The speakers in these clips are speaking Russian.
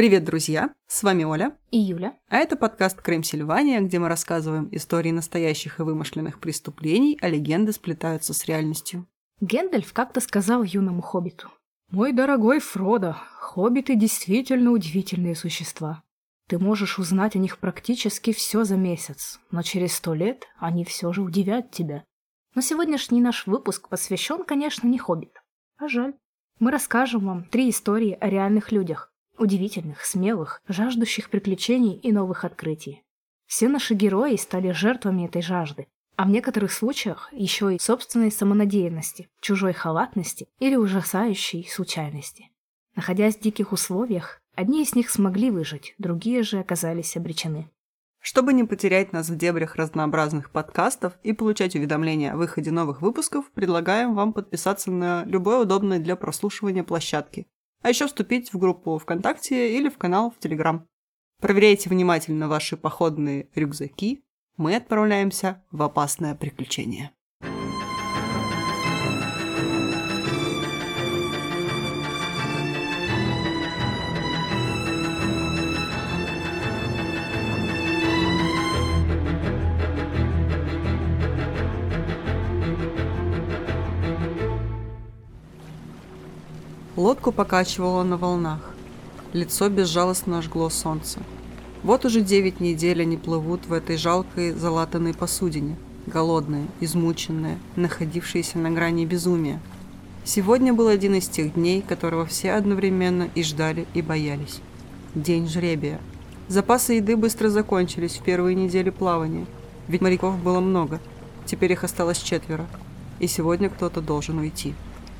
Привет, друзья! С вами Оля. И Юля. А это подкаст «Крым Сильвания», где мы рассказываем истории настоящих и вымышленных преступлений, а легенды сплетаются с реальностью. Гендальф как-то сказал юному хоббиту. «Мой дорогой Фродо, хоббиты действительно удивительные существа. Ты можешь узнать о них практически все за месяц, но через сто лет они все же удивят тебя. Но сегодняшний наш выпуск посвящен, конечно, не хоббитам. А жаль. Мы расскажем вам три истории о реальных людях, удивительных, смелых, жаждущих приключений и новых открытий. Все наши герои стали жертвами этой жажды, а в некоторых случаях еще и собственной самонадеянности, чужой халатности или ужасающей случайности. Находясь в диких условиях, одни из них смогли выжить, другие же оказались обречены. Чтобы не потерять нас в дебрях разнообразных подкастов и получать уведомления о выходе новых выпусков, предлагаем вам подписаться на любой удобной для прослушивания площадки а еще вступить в группу ВКонтакте или в канал в Телеграм. Проверяйте внимательно ваши походные рюкзаки. Мы отправляемся в опасное приключение. Лодку покачивало на волнах. Лицо безжалостно жгло солнце. Вот уже девять недель они плывут в этой жалкой залатанной посудине, голодные, измученные, находившиеся на грани безумия. Сегодня был один из тех дней, которого все одновременно и ждали, и боялись. День жребия. Запасы еды быстро закончились в первые недели плавания, ведь моряков было много, теперь их осталось четверо, и сегодня кто-то должен уйти.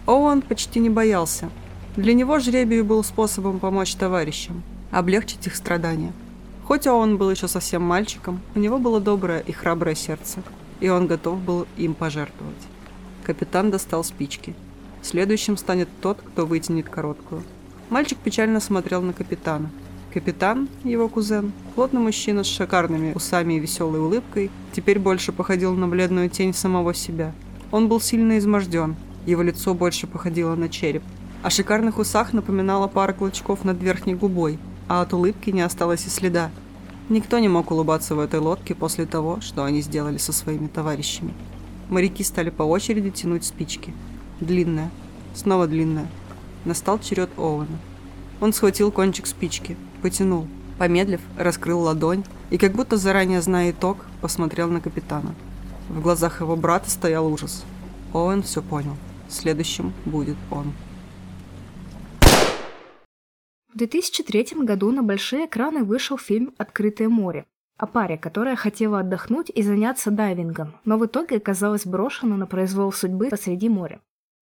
Оуэн почти не боялся, для него жребий был способом помочь товарищам, облегчить их страдания. Хоть он был еще совсем мальчиком, у него было доброе и храброе сердце, и он готов был им пожертвовать. Капитан достал спички. Следующим станет тот, кто вытянет короткую. Мальчик печально смотрел на капитана. Капитан, его кузен, плотный мужчина с шикарными усами и веселой улыбкой, теперь больше походил на бледную тень самого себя. Он был сильно изможден, его лицо больше походило на череп – о шикарных усах напоминала пара клочков над верхней губой, а от улыбки не осталось и следа. Никто не мог улыбаться в этой лодке после того, что они сделали со своими товарищами. Моряки стали по очереди тянуть спички. Длинная, снова длинная. Настал черед Оуэна. Он схватил кончик спички, потянул, помедлив, раскрыл ладонь и, как будто заранее зная итог, посмотрел на капитана. В глазах его брата стоял ужас. Оуэн все понял. Следующим будет он. В 2003 году на большие экраны вышел фильм «Открытое море» о паре, которая хотела отдохнуть и заняться дайвингом, но в итоге оказалась брошена на произвол судьбы посреди моря.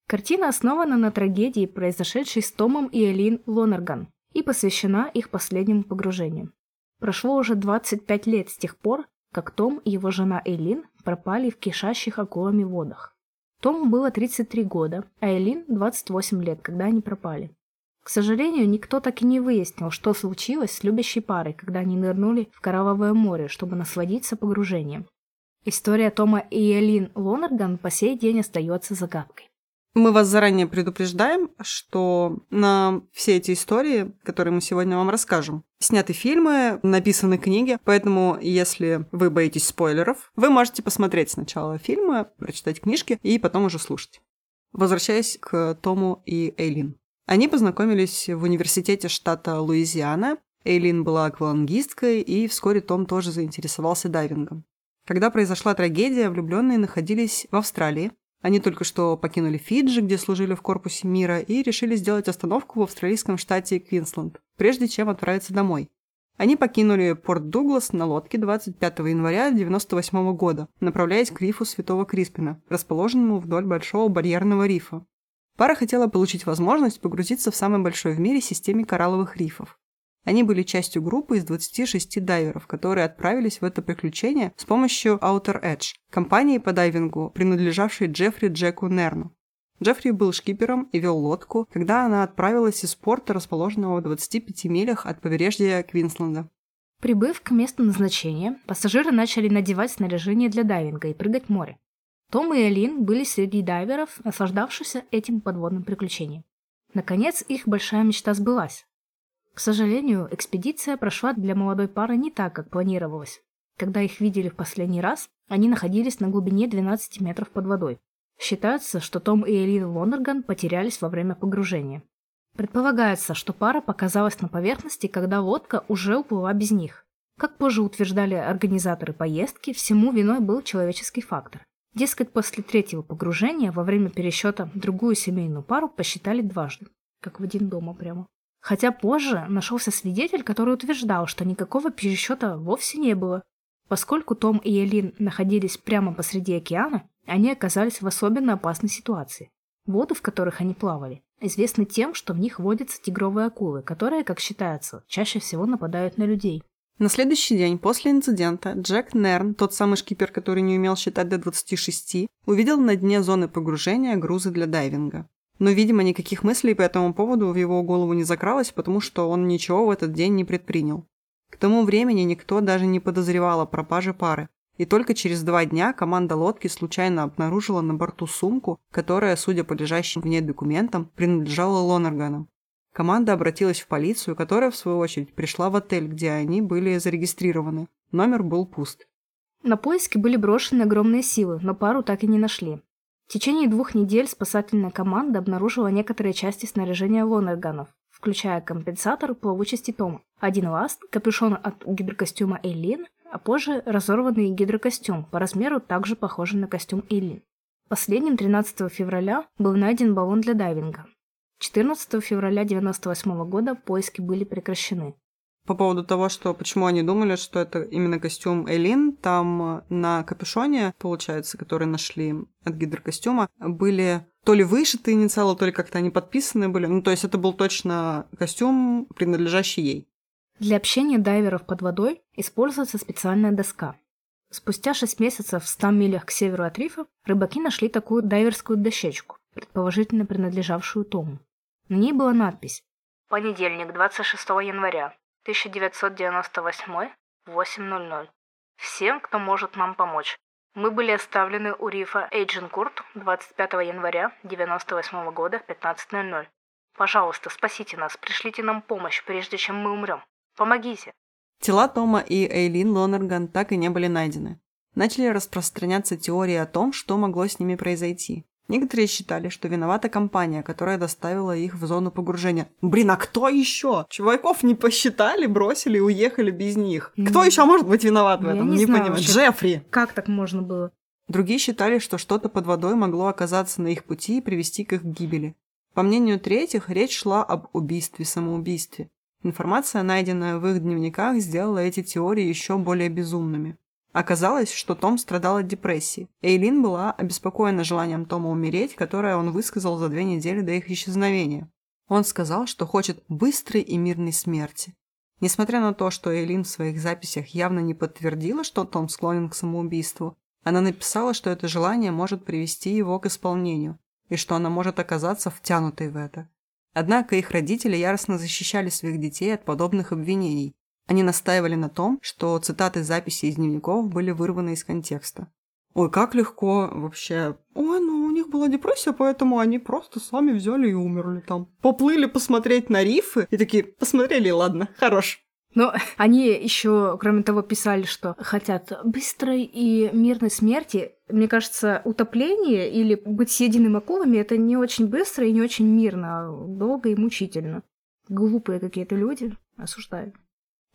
Картина основана на трагедии, произошедшей с Томом и Элин Лонерган, и посвящена их последнему погружению. Прошло уже 25 лет с тех пор, как Том и его жена Элин пропали в кишащих акулами водах. Тому было 33 года, а Элин 28 лет, когда они пропали. К сожалению, никто так и не выяснил, что случилось с любящей парой, когда они нырнули в Кровавое море, чтобы насладиться погружением. История Тома и Элин Лонардон по сей день остается загадкой. Мы вас заранее предупреждаем, что на все эти истории, которые мы сегодня вам расскажем, сняты фильмы, написаны книги, поэтому если вы боитесь спойлеров, вы можете посмотреть сначала фильмы, прочитать книжки и потом уже слушать. Возвращаясь к Тому и Эйлин. Они познакомились в университете штата Луизиана, Эйлин была аквалангисткой, и вскоре Том тоже заинтересовался дайвингом. Когда произошла трагедия, влюбленные находились в Австралии. Они только что покинули Фиджи, где служили в корпусе мира, и решили сделать остановку в австралийском штате Квинсленд, прежде чем отправиться домой. Они покинули порт Дуглас на лодке 25 января 1998 года, направляясь к рифу Святого Криспина, расположенному вдоль Большого барьерного рифа. Пара хотела получить возможность погрузиться в самой большой в мире системе коралловых рифов. Они были частью группы из 26 дайверов, которые отправились в это приключение с помощью Outer Edge, компании по дайвингу, принадлежавшей Джеффри Джеку Нерну. Джеффри был шкипером и вел лодку, когда она отправилась из порта, расположенного в 25 милях от побережья Квинсленда. Прибыв к месту назначения, пассажиры начали надевать снаряжение для дайвинга и прыгать в море. Том и Элин были среди дайверов, наслаждавшихся этим подводным приключением. Наконец, их большая мечта сбылась. К сожалению, экспедиция прошла для молодой пары не так, как планировалось. Когда их видели в последний раз, они находились на глубине 12 метров под водой. Считается, что Том и Элин Лонерган потерялись во время погружения. Предполагается, что пара показалась на поверхности, когда лодка уже уплыла без них. Как позже утверждали организаторы поездки, всему виной был человеческий фактор. Дескать, после третьего погружения во время пересчета другую семейную пару посчитали дважды. Как в один дома прямо. Хотя позже нашелся свидетель, который утверждал, что никакого пересчета вовсе не было. Поскольку Том и Элин находились прямо посреди океана, они оказались в особенно опасной ситуации. Воды, в которых они плавали, известны тем, что в них водятся тигровые акулы, которые, как считается, чаще всего нападают на людей. На следующий день после инцидента Джек Нерн, тот самый шкипер, который не умел считать до 26, увидел на дне зоны погружения грузы для дайвинга. Но, видимо, никаких мыслей по этому поводу в его голову не закралось, потому что он ничего в этот день не предпринял. К тому времени никто даже не подозревал о пропаже пары. И только через два дня команда лодки случайно обнаружила на борту сумку, которая, судя по лежащим в ней документам, принадлежала Лонерганам. Команда обратилась в полицию, которая, в свою очередь, пришла в отель, где они были зарегистрированы. Номер был пуст. На поиски были брошены огромные силы, но пару так и не нашли. В течение двух недель спасательная команда обнаружила некоторые части снаряжения Лонерганов, включая компенсатор плавучести Тома, один ласт, капюшон от гидрокостюма Эйлин, а позже разорванный гидрокостюм, по размеру также похожий на костюм Эйлин. Последним 13 февраля был найден баллон для дайвинга. 14 февраля 1998 года поиски были прекращены. По поводу того, что почему они думали, что это именно костюм Эйлин, там на капюшоне, получается, который нашли от гидрокостюма, были то ли вышитые инициалы, то ли как-то они подписаны были. Ну, то есть это был точно костюм, принадлежащий ей. Для общения дайверов под водой используется специальная доска. Спустя 6 месяцев в 100 милях к северу от рифа рыбаки нашли такую дайверскую дощечку, предположительно принадлежавшую Тому. На ней была надпись «Понедельник, 26 января, 1998, 8.00. Всем, кто может нам помочь. Мы были оставлены у рифа Эйдженкурт 25 января 1998 года 15.00. Пожалуйста, спасите нас, пришлите нам помощь, прежде чем мы умрем. Помогите. Тела Тома и Эйлин Лонерган так и не были найдены. Начали распространяться теории о том, что могло с ними произойти. Некоторые считали, что виновата компания, которая доставила их в зону погружения. Блин, а кто еще? Чуваков не посчитали, бросили и уехали без них. Кто еще может быть виноват в Я этом? не Не, знаю понимаю. Джеффри. Как так можно было? Другие считали, что что-то под водой могло оказаться на их пути и привести к их гибели. По мнению третьих, речь шла об убийстве-самоубийстве. Информация, найденная в их дневниках, сделала эти теории еще более безумными. Оказалось, что Том страдал от депрессии. Эйлин была обеспокоена желанием Тома умереть, которое он высказал за две недели до их исчезновения. Он сказал, что хочет быстрой и мирной смерти. Несмотря на то, что Эйлин в своих записях явно не подтвердила, что Том склонен к самоубийству, она написала, что это желание может привести его к исполнению, и что она может оказаться втянутой в это. Однако их родители яростно защищали своих детей от подобных обвинений. Они настаивали на том, что цитаты записей из дневников были вырваны из контекста. Ой, как легко вообще. Ой, ну у них была депрессия, поэтому они просто сами взяли и умерли там. Поплыли посмотреть на рифы и такие, посмотрели, ладно, хорош. Но они еще, кроме того, писали, что хотят быстрой и мирной смерти. Мне кажется, утопление или быть съеденным акулами это не очень быстро и не очень мирно, долго и мучительно. Глупые какие-то люди, осуждаю.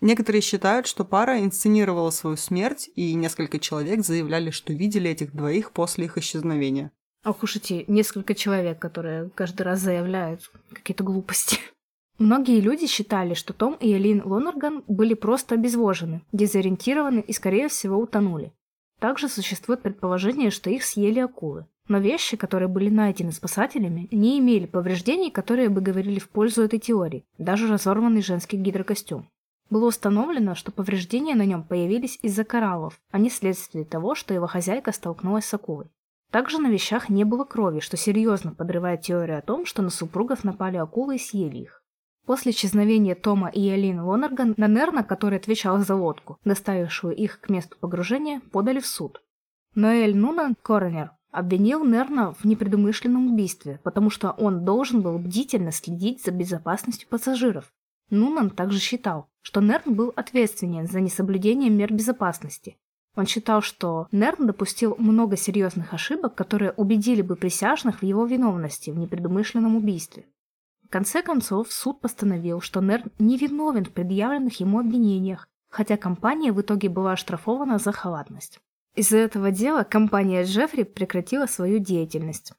Некоторые считают, что пара инсценировала свою смерть, и несколько человек заявляли, что видели этих двоих после их исчезновения. Ох уж эти несколько человек, которые каждый раз заявляют какие-то глупости. Многие люди считали, что Том и Элин Лонерган были просто обезвожены, дезориентированы и, скорее всего, утонули. Также существует предположение, что их съели акулы. Но вещи, которые были найдены спасателями, не имели повреждений, которые бы говорили в пользу этой теории, даже разорванный женский гидрокостюм. Было установлено, что повреждения на нем появились из-за кораллов, а не вследствие того, что его хозяйка столкнулась с акулой. Также на вещах не было крови, что серьезно подрывает теорию о том, что на супругов напали акулы и съели их. После исчезновения Тома и Алин Лонерган на Нерна, который отвечал за лодку, доставившую их к месту погружения, подали в суд. Ноэль Нунан, коронер, обвинил Нерна в непредумышленном убийстве, потому что он должен был бдительно следить за безопасностью пассажиров. Нунан также считал, что Нерн был ответственен за несоблюдение мер безопасности. Он считал, что Нерн допустил много серьезных ошибок, которые убедили бы присяжных в его виновности в непредумышленном убийстве. В конце концов, суд постановил, что Нерн не виновен в предъявленных ему обвинениях, хотя компания в итоге была оштрафована за халатность. Из-за этого дела компания Джеффри прекратила свою деятельность.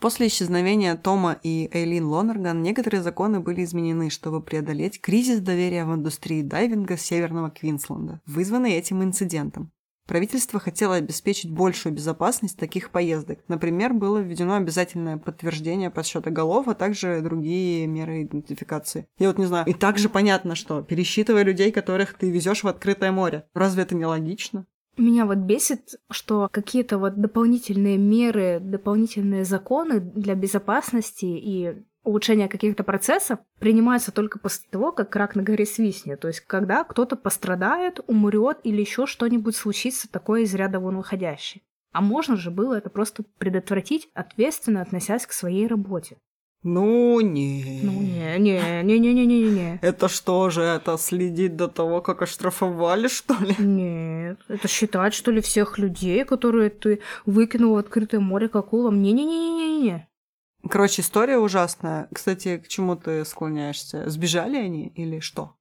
После исчезновения Тома и Эйлин Лонерган некоторые законы были изменены, чтобы преодолеть кризис доверия в индустрии дайвинга Северного Квинсленда, вызванный этим инцидентом. Правительство хотело обеспечить большую безопасность таких поездок. Например, было введено обязательное подтверждение подсчета голов, а также другие меры идентификации. Я вот не знаю. И также понятно, что пересчитывая людей, которых ты везешь в открытое море. Разве это не логично? Меня вот бесит, что какие-то вот дополнительные меры, дополнительные законы для безопасности и улучшения каких-то процессов принимаются только после того, как рак на горе свистнет. То есть, когда кто-то пострадает, умрет или еще что-нибудь случится такое из ряда вон выходящее. А можно же было это просто предотвратить, ответственно относясь к своей работе. Ну, не. Ну, не, не, не, не, не, не, не. Это что же, это следить до того, как оштрафовали, что ли? Нет, это считать, что ли, всех людей, которые ты выкинул в открытое море к акулам. Не-не-не-не-не. Короче, история ужасная. Кстати, к чему ты склоняешься? Сбежали они или что?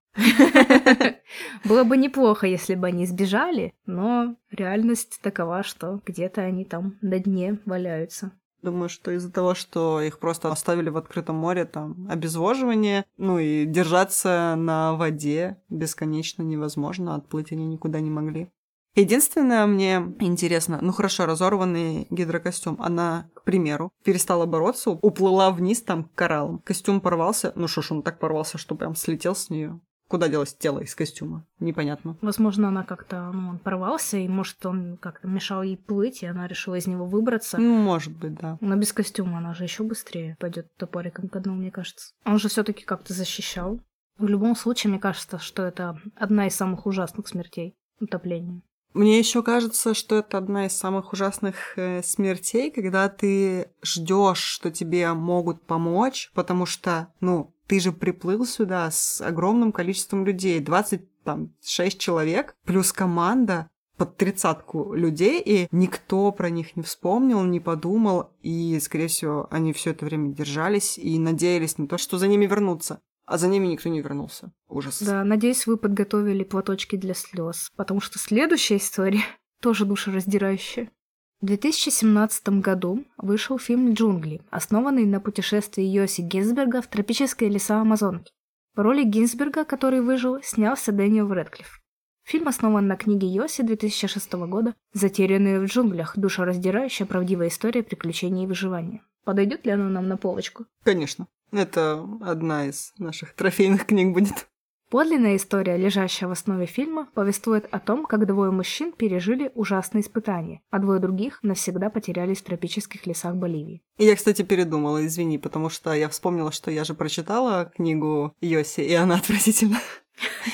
Было бы неплохо, если бы они сбежали, но реальность такова, что где-то они там на дне валяются. Думаю, что из-за того, что их просто оставили в открытом море, там обезвоживание, ну и держаться на воде бесконечно невозможно, отплыть они никуда не могли. Единственное мне интересно, ну хорошо, разорванный гидрокостюм, она, к примеру, перестала бороться, уплыла вниз там к кораллам. Костюм порвался, ну что ж, он так порвался, что прям слетел с нее. Куда делось тело из костюма? Непонятно. Возможно, она как-то, ну, он порвался, и, может, он как-то мешал ей плыть, и она решила из него выбраться. Ну, может быть, да. Но без костюма она же еще быстрее пойдет топориком к дну, мне кажется. Он же все-таки как-то защищал. В любом случае, мне кажется, что это одна из самых ужасных смертей утопления. Мне еще кажется, что это одна из самых ужасных э, смертей, когда ты ждешь, что тебе могут помочь, потому что, ну, ты же приплыл сюда с огромным количеством людей, 26 человек, плюс команда, под тридцатку людей, и никто про них не вспомнил, не подумал, и, скорее всего, они все это время держались и надеялись на то, что за ними вернутся. А за ними никто не вернулся. Ужас. Да, надеюсь, вы подготовили платочки для слез, потому что следующая история тоже душераздирающая. В 2017 году вышел фильм «Джунгли», основанный на путешествии Йоси Гинзберга в тропические леса Амазонки. В роли Гинзберга, который выжил, снялся Дэниел Рэдклифф. Фильм основан на книге Йоси 2006 года «Затерянные в джунглях. Душераздирающая правдивая история приключений и выживания». Подойдет ли она нам на полочку? Конечно. Это одна из наших трофейных книг будет. Подлинная история, лежащая в основе фильма, повествует о том, как двое мужчин пережили ужасные испытания, а двое других навсегда потерялись в тропических лесах Боливии. Я, кстати, передумала, извини, потому что я вспомнила, что я же прочитала книгу Йоси, и она отвратительна.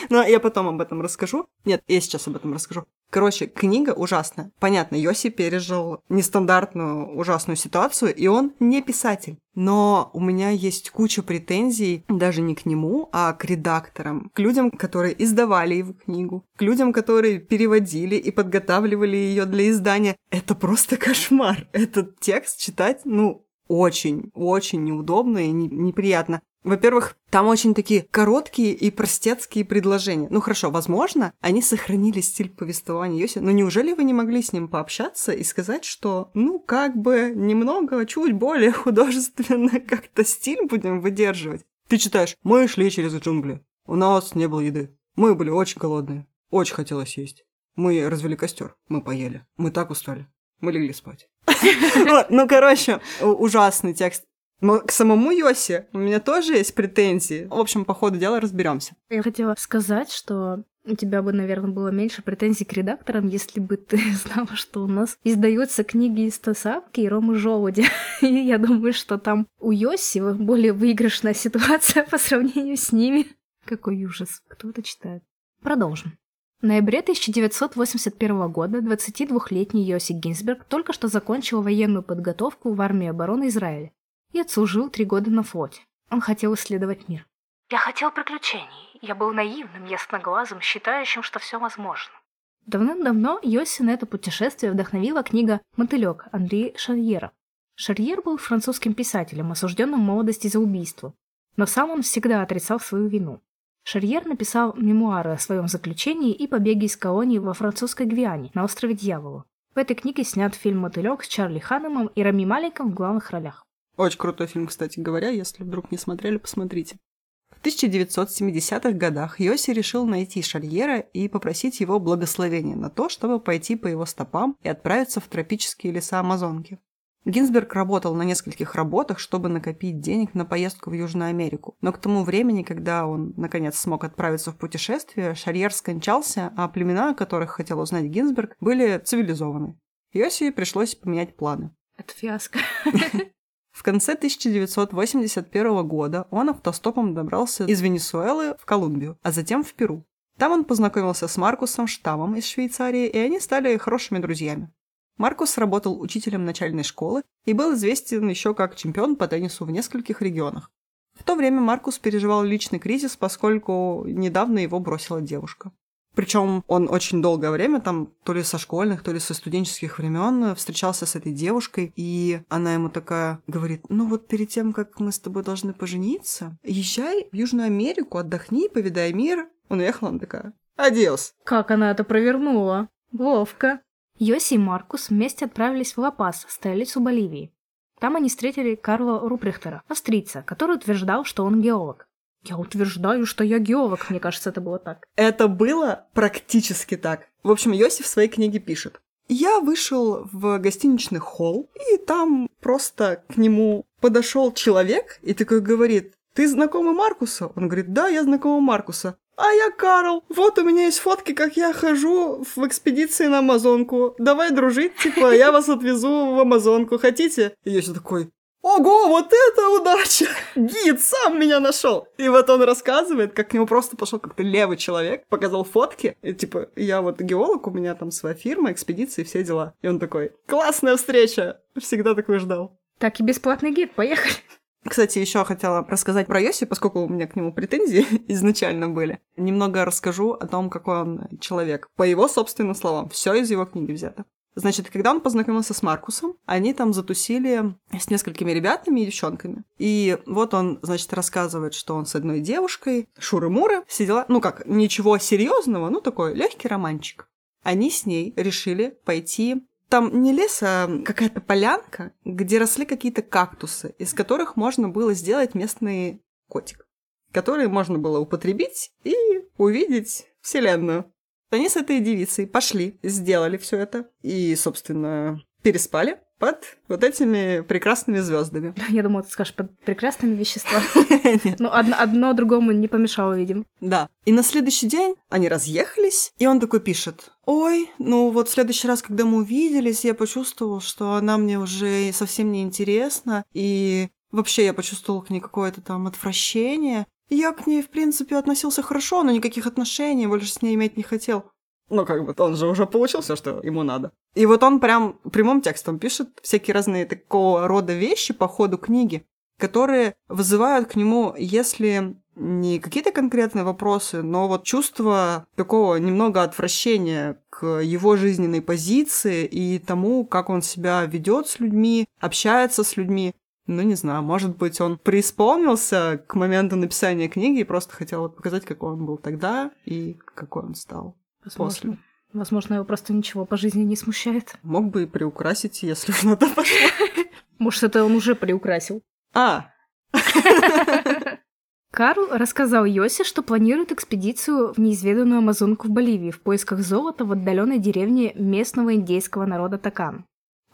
Но я потом об этом расскажу. Нет, я сейчас об этом расскажу. Короче, книга ужасная. Понятно, Йоси пережил нестандартную ужасную ситуацию, и он не писатель. Но у меня есть куча претензий даже не к нему, а к редакторам, к людям, которые издавали его книгу, к людям, которые переводили и подготавливали ее для издания. Это просто кошмар. Этот текст читать, ну, очень, очень неудобно и неприятно. Во-первых, там очень такие короткие и простецкие предложения. Ну хорошо, возможно, они сохранили стиль повествования Йоси, но неужели вы не могли с ним пообщаться и сказать, что, ну, как бы немного, чуть более художественно как-то стиль будем выдерживать? Ты читаешь, мы шли через джунгли, у нас не было еды, мы были очень голодные, очень хотелось есть. Мы развели костер, мы поели, мы так устали, мы легли спать. Ну, короче, ужасный текст. Но к самому Йоси у меня тоже есть претензии. В общем, по ходу дела разберемся. Я хотела сказать, что у тебя бы, наверное, было меньше претензий к редакторам, если бы ты знала, что у нас издаются книги из Тосапки и Ромы Желуди. И я думаю, что там у Йоси более выигрышная ситуация по сравнению с ними. Какой ужас. Кто это читает? Продолжим. В ноябре 1981 года 22-летний Йоси Гинзберг только что закончил военную подготовку в армии обороны Израиля и отслужил три года на флоте. Он хотел исследовать мир. «Я хотел приключений. Я был наивным, ясноглазым, считающим, что все возможно». Давным-давно Йоси на это путешествие вдохновила книга «Мотылек» Андрея Шарьера. Шарьер был французским писателем, осужденным в молодости за убийство, но сам он всегда отрицал свою вину. Шарьер написал мемуары о своем заключении и побеге из колонии во французской Гвиане на острове Дьявола. В этой книге снят фильм «Мотылек» с Чарли Ханнемом и Рами Маликом в главных ролях. Очень крутой фильм, кстати говоря, если вдруг не смотрели, посмотрите. В 1970-х годах Йоси решил найти Шальера и попросить его благословения на то, чтобы пойти по его стопам и отправиться в тропические леса Амазонки. Гинзберг работал на нескольких работах, чтобы накопить денег на поездку в Южную Америку. Но к тому времени, когда он, наконец, смог отправиться в путешествие, Шарьер скончался, а племена, о которых хотел узнать Гинзберг, были цивилизованы. Йоси пришлось поменять планы. Это фиаско. В конце 1981 года он автостопом добрался из Венесуэлы в Колумбию, а затем в Перу. Там он познакомился с Маркусом Штамом из Швейцарии, и они стали хорошими друзьями. Маркус работал учителем начальной школы и был известен еще как чемпион по теннису в нескольких регионах. В то время Маркус переживал личный кризис, поскольку недавно его бросила девушка. Причем он очень долгое время, там, то ли со школьных, то ли со студенческих времен встречался с этой девушкой, и она ему такая говорит, ну вот перед тем, как мы с тобой должны пожениться, езжай в Южную Америку, отдохни, повидай мир. Он уехал, она такая, адиос. Как она это провернула? Ловко. Йоси и Маркус вместе отправились в Ла-Пас, столицу Боливии. Там они встретили Карла Руприхтера, австрийца, который утверждал, что он геолог. Я утверждаю, что я геолог, мне кажется, это было так. Это было практически так. В общем, Йосиф в своей книге пишет. Я вышел в гостиничный холл, и там просто к нему подошел человек и такой говорит, ты знакомый Маркуса? Он говорит, да, я знакомый Маркуса. А я Карл. Вот у меня есть фотки, как я хожу в экспедиции на Амазонку. Давай дружить, типа, я вас отвезу в Амазонку. Хотите? И я еще такой, Ого, вот это удача! Гид сам меня нашел. И вот он рассказывает, как к нему просто пошел как-то левый человек, показал фотки. И типа, я вот геолог, у меня там своя фирма, экспедиции, все дела. И он такой, классная встреча! Всегда такой ждал. Так и бесплатный гид, поехали. Кстати, еще хотела рассказать про Йоси, поскольку у меня к нему претензии изначально были. Немного расскажу о том, какой он человек. По его собственным словам, все из его книги взято. Значит, когда он познакомился с Маркусом, они там затусили с несколькими ребятами и девчонками. И вот он, значит, рассказывает, что он с одной девушкой, Шуры-Муры, сидела, ну как, ничего серьезного, ну такой легкий романчик. Они с ней решили пойти там не лес, а какая-то полянка, где росли какие-то кактусы, из которых можно было сделать местный котик, который можно было употребить и увидеть Вселенную. Они с этой девицей пошли, сделали все это и, собственно, переспали под вот этими прекрасными звездами. Я думала, ты скажешь, под прекрасными веществами. Ну, одно, другому не помешало, видим. Да. И на следующий день они разъехались, и он такой пишет. Ой, ну вот в следующий раз, когда мы увиделись, я почувствовал, что она мне уже совсем не интересна, и вообще я почувствовал к ней какое-то там отвращение. Я к ней, в принципе, относился хорошо, но никаких отношений больше с ней иметь не хотел. Ну, как бы, он же уже получил все, что ему надо. И вот он прям прямым текстом пишет всякие разные такого рода вещи по ходу книги, которые вызывают к нему, если не какие-то конкретные вопросы, но вот чувство такого немного отвращения к его жизненной позиции и тому, как он себя ведет с людьми, общается с людьми. Ну, не знаю, может быть, он преисполнился к моменту написания книги и просто хотел вот показать, какой он был тогда и какой он стал Возможно. после. Возможно, его просто ничего по жизни не смущает. Мог бы и приукрасить, если бы на то пошло. Может, это он уже приукрасил. А, Карл рассказал Йосе, что планирует экспедицию в неизведанную Амазонку в Боливии в поисках золота в отдаленной деревне местного индейского народа Такан.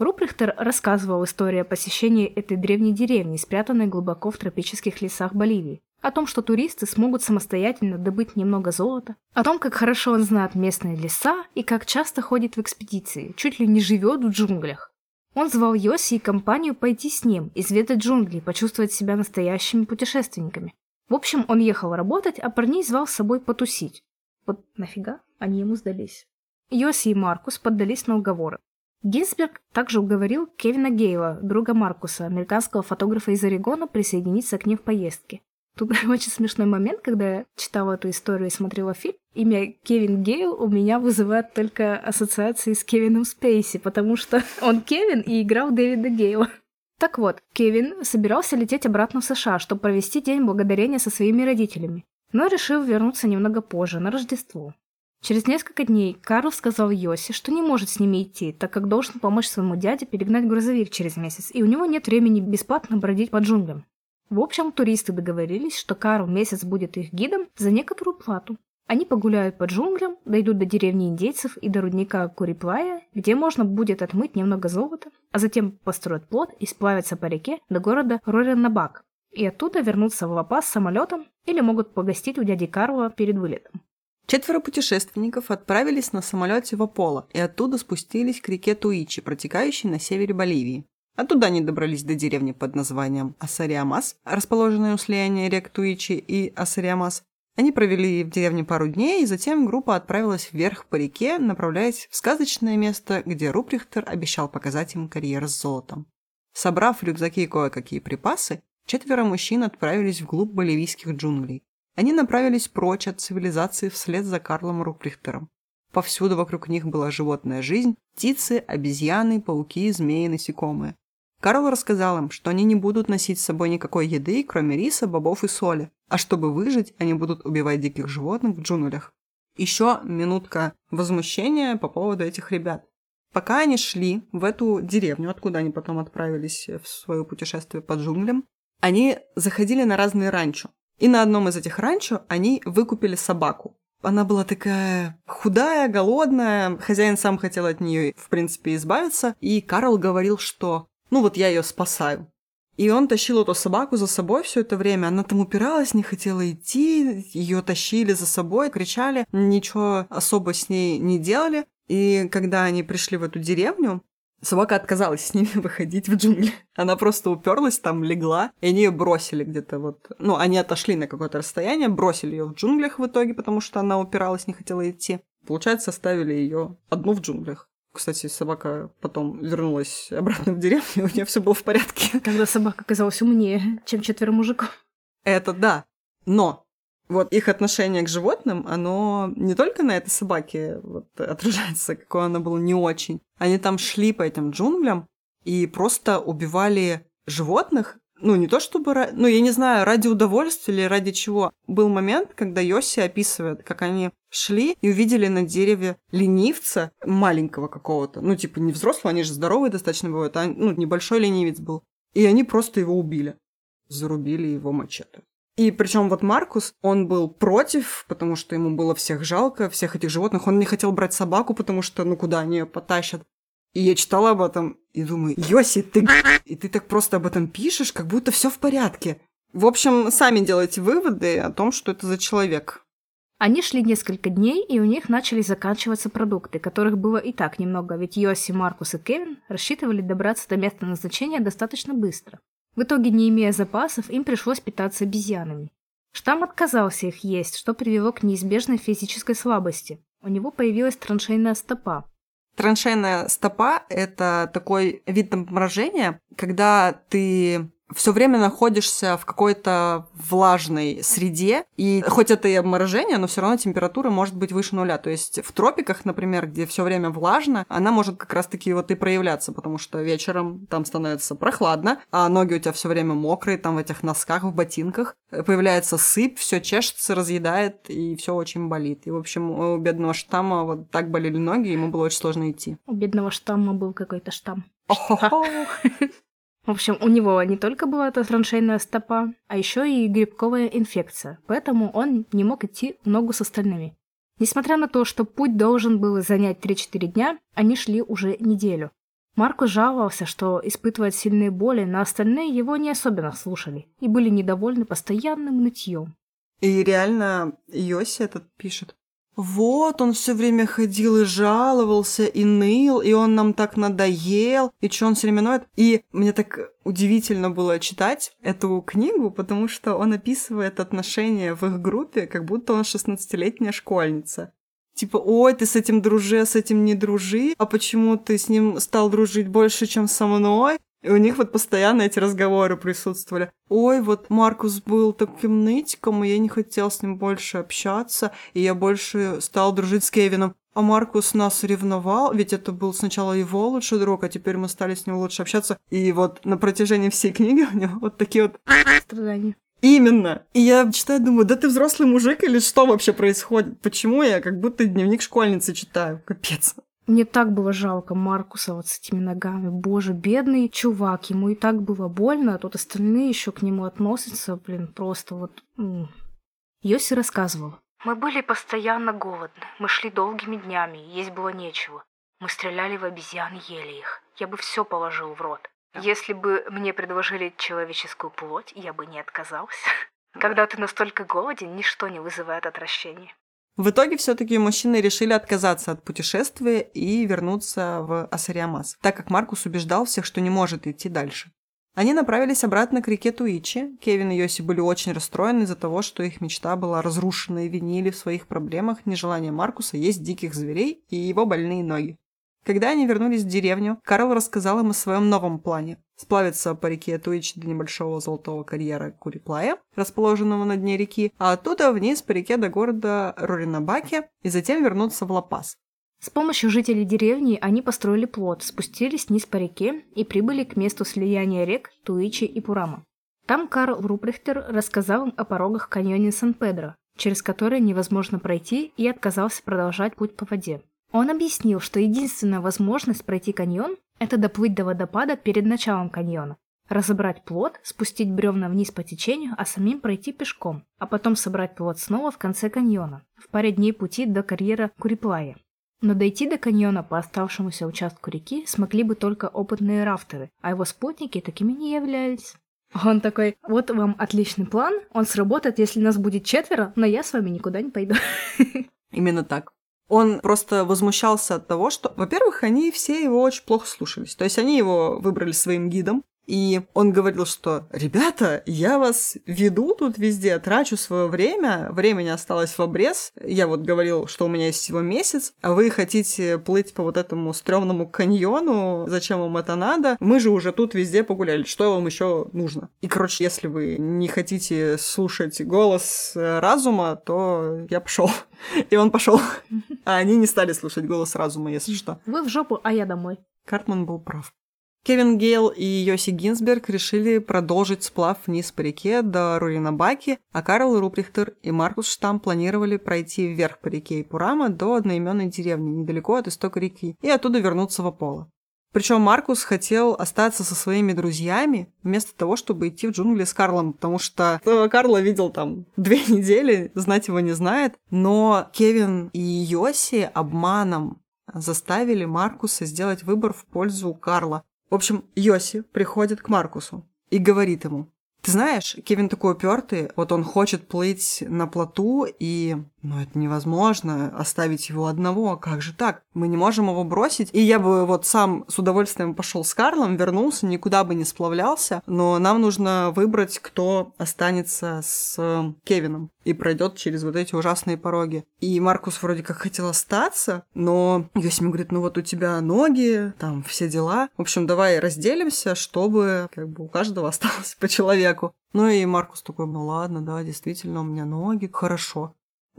Руприхтер рассказывал историю о посещении этой древней деревни, спрятанной глубоко в тропических лесах Боливии, о том, что туристы смогут самостоятельно добыть немного золота, о том, как хорошо он знает местные леса и как часто ходит в экспедиции, чуть ли не живет в джунглях. Он звал Йоси и компанию пойти с ним, изведать джунгли, почувствовать себя настоящими путешественниками. В общем, он ехал работать, а парней звал с собой потусить. Вот нафига они ему сдались. Йоси и Маркус поддались на уговоры. Гинзберг также уговорил Кевина Гейла, друга Маркуса, американского фотографа из Орегона, присоединиться к ним в поездке. Тут очень смешной момент, когда я читала эту историю и смотрела фильм. Имя Кевин Гейл у меня вызывает только ассоциации с Кевином Спейси, потому что он Кевин и играл Дэвида Гейла. Так вот, Кевин собирался лететь обратно в США, чтобы провести День Благодарения со своими родителями, но решил вернуться немного позже, на Рождество. Через несколько дней Карл сказал Йоси, что не может с ними идти, так как должен помочь своему дяде перегнать грузовик через месяц, и у него нет времени бесплатно бродить по джунглям. В общем, туристы договорились, что Карл месяц будет их гидом за некоторую плату. Они погуляют по джунглям, дойдут до деревни индейцев и до рудника Куриплая, где можно будет отмыть немного золота, а затем построят плот и сплавятся по реке до города Рореннабак, и оттуда вернуться в Лапас самолетом или могут погостить у дяди Карла перед вылетом. Четверо путешественников отправились на самолете в Аполло и оттуда спустились к реке Туичи, протекающей на севере Боливии. Оттуда они добрались до деревни под названием Асариамас, расположенной у слияния рек Туичи и Асариамас. Они провели в деревне пару дней, и затем группа отправилась вверх по реке, направляясь в сказочное место, где Руприхтер обещал показать им карьер с золотом. Собрав рюкзаки кое-какие припасы, четверо мужчин отправились вглубь боливийских джунглей. Они направились прочь от цивилизации вслед за Карлом Руприхтером. Повсюду вокруг них была животная жизнь, птицы, обезьяны, пауки, змеи, насекомые. Карл рассказал им, что они не будут носить с собой никакой еды, кроме риса, бобов и соли, а чтобы выжить, они будут убивать диких животных в джунглях. Еще минутка возмущения по поводу этих ребят. Пока они шли в эту деревню, откуда они потом отправились в свое путешествие по джунглям, они заходили на разные ранчо. И на одном из этих ранчо они выкупили собаку. Она была такая худая, голодная, хозяин сам хотел от нее, в принципе, избавиться, и Карл говорил, что «ну вот я ее спасаю». И он тащил эту собаку за собой все это время. Она там упиралась, не хотела идти, ее тащили за собой, кричали, ничего особо с ней не делали. И когда они пришли в эту деревню, Собака отказалась с ними выходить в джунгли. Она просто уперлась там, легла, и они ее бросили где-то вот. Ну, они отошли на какое-то расстояние, бросили ее в джунглях в итоге, потому что она упиралась, не хотела идти. Получается, оставили ее одну в джунглях. Кстати, собака потом вернулась обратно в деревню, у нее все было в порядке. Когда собака оказалась умнее, чем четверо мужиков. Это да. Но вот их отношение к животным, оно не только на этой собаке вот, отражается, какое оно было не очень. Они там шли по этим джунглям и просто убивали животных, ну, не то чтобы, ну, я не знаю, ради удовольствия или ради чего. Был момент, когда Йоси описывает, как они шли и увидели на дереве ленивца маленького какого-то. Ну, типа, не взрослого, они же здоровые достаточно бывают, а, ну, небольшой ленивец был. И они просто его убили. Зарубили его мачете. И причем вот Маркус, он был против, потому что ему было всех жалко, всех этих животных. Он не хотел брать собаку, потому что, ну, куда они ее потащат. И я читала об этом и думаю, Йоси, ты и ты так просто об этом пишешь, как будто все в порядке. В общем, сами делайте выводы о том, что это за человек. Они шли несколько дней, и у них начали заканчиваться продукты, которых было и так немного, ведь Йоси, Маркус и Кевин рассчитывали добраться до места назначения достаточно быстро. В итоге, не имея запасов, им пришлось питаться обезьянами. Штамм отказался их есть, что привело к неизбежной физической слабости. У него появилась траншейная стопа. Траншейная стопа – это такой вид обморожения, когда ты все время находишься в какой-то влажной среде, и хоть это и обморожение, но все равно температура может быть выше нуля. То есть в тропиках, например, где все время влажно, она может как раз-таки вот и проявляться, потому что вечером там становится прохладно, а ноги у тебя все время мокрые, там в этих носках, в ботинках. Появляется сыпь, все чешется, разъедает, и все очень болит. И, в общем, у бедного штамма вот так болели ноги, ему было очень сложно идти. У бедного штамма был какой-то штамм. В общем, у него не только была эта траншейная стопа, а еще и грибковая инфекция, поэтому он не мог идти ногу с остальными. Несмотря на то, что путь должен был занять 3-4 дня, они шли уже неделю. Маркус жаловался, что испытывает сильные боли, но остальные его не особенно слушали и были недовольны постоянным нытьем. И реально Йоси этот пишет. Вот, он все время ходил и жаловался, и ныл, и он нам так надоел, и что он все время ноет. И мне так удивительно было читать эту книгу, потому что он описывает отношения в их группе, как будто он 16-летняя школьница. Типа, ой, ты с этим дружи, а с этим не дружи, а почему ты с ним стал дружить больше, чем со мной? И у них вот постоянно эти разговоры присутствовали. Ой, вот Маркус был таким нытиком, и я не хотел с ним больше общаться, и я больше стал дружить с Кевином. А Маркус нас ревновал, ведь это был сначала его лучший друг, а теперь мы стали с ним лучше общаться. И вот на протяжении всей книги у него вот такие вот... Страдания. Именно. И я читаю, думаю, да ты взрослый мужик или что вообще происходит? Почему я как будто дневник школьницы читаю? Капец. Мне так было жалко Маркуса вот с этими ногами. Боже, бедный чувак, ему и так было больно, а тут остальные еще к нему относятся, блин, просто вот... Йоси рассказывал. Мы были постоянно голодны, мы шли долгими днями, есть было нечего. Мы стреляли в обезьян и ели их. Я бы все положил в рот. Если бы мне предложили человеческую плоть, я бы не отказался. Когда ты настолько голоден, ничто не вызывает отвращения. В итоге все-таки мужчины решили отказаться от путешествия и вернуться в Асариамас, так как Маркус убеждал всех, что не может идти дальше. Они направились обратно к реке Туичи. Кевин и Йоси были очень расстроены из-за того, что их мечта была разрушена и винили в своих проблемах нежелание Маркуса есть диких зверей и его больные ноги. Когда они вернулись в деревню, Карл рассказал им о своем новом плане – сплавиться по реке Туич до небольшого золотого карьера Куриплая, расположенного на дне реки, а оттуда вниз по реке до города Роринабаке и затем вернуться в Лапас. С помощью жителей деревни они построили плот, спустились вниз по реке и прибыли к месту слияния рек Туичи и Пурама. Там Карл Руприхтер рассказал им о порогах каньоне Сан-Педро, через которые невозможно пройти, и отказался продолжать путь по воде. Он объяснил, что единственная возможность пройти каньон – это доплыть до водопада перед началом каньона, разобрать плот, спустить бревна вниз по течению, а самим пройти пешком, а потом собрать плот снова в конце каньона, в паре дней пути до карьера Куриплая. Но дойти до каньона по оставшемуся участку реки смогли бы только опытные рафтеры, а его спутники такими не являлись. Он такой, вот вам отличный план, он сработает, если нас будет четверо, но я с вами никуда не пойду. Именно так. Он просто возмущался от того, что, во-первых, они все его очень плохо слушались. То есть они его выбрали своим гидом, и он говорил, что «Ребята, я вас веду тут везде, трачу свое время, времени осталось в обрез. Я вот говорил, что у меня есть всего месяц, а вы хотите плыть по вот этому стрёмному каньону, зачем вам это надо? Мы же уже тут везде погуляли, что вам еще нужно?» И, короче, если вы не хотите слушать голос разума, то я пошел. И он пошел. А они не стали слушать голос разума, если что. Вы в жопу, а я домой. Картман был прав. Кевин Гейл и Йоси Гинзберг решили продолжить сплав вниз по реке до Руринабаки, а Карл Руприхтер и Маркус Штам планировали пройти вверх по реке Ипурама до одноименной деревни недалеко от истока реки и оттуда вернуться в Аполло. Причем Маркус хотел остаться со своими друзьями вместо того, чтобы идти в джунгли с Карлом, потому что Карла видел там две недели, знать его не знает. Но Кевин и Йоси обманом заставили Маркуса сделать выбор в пользу Карла. В общем, Йоси приходит к Маркусу и говорит ему, ты знаешь, Кевин такой упертый, вот он хочет плыть на плоту, и, ну, это невозможно, оставить его одного, как же так? Мы не можем его бросить, и я бы вот сам с удовольствием пошел с Карлом, вернулся, никуда бы не сплавлялся, но нам нужно выбрать, кто останется с Кевином. И пройдет через вот эти ужасные пороги. И Маркус вроде как хотел остаться, но Йосими говорит, ну вот у тебя ноги, там все дела. В общем, давай разделимся, чтобы как бы у каждого осталось по человеку. Ну и Маркус такой, ну ладно, да, действительно, у меня ноги, хорошо.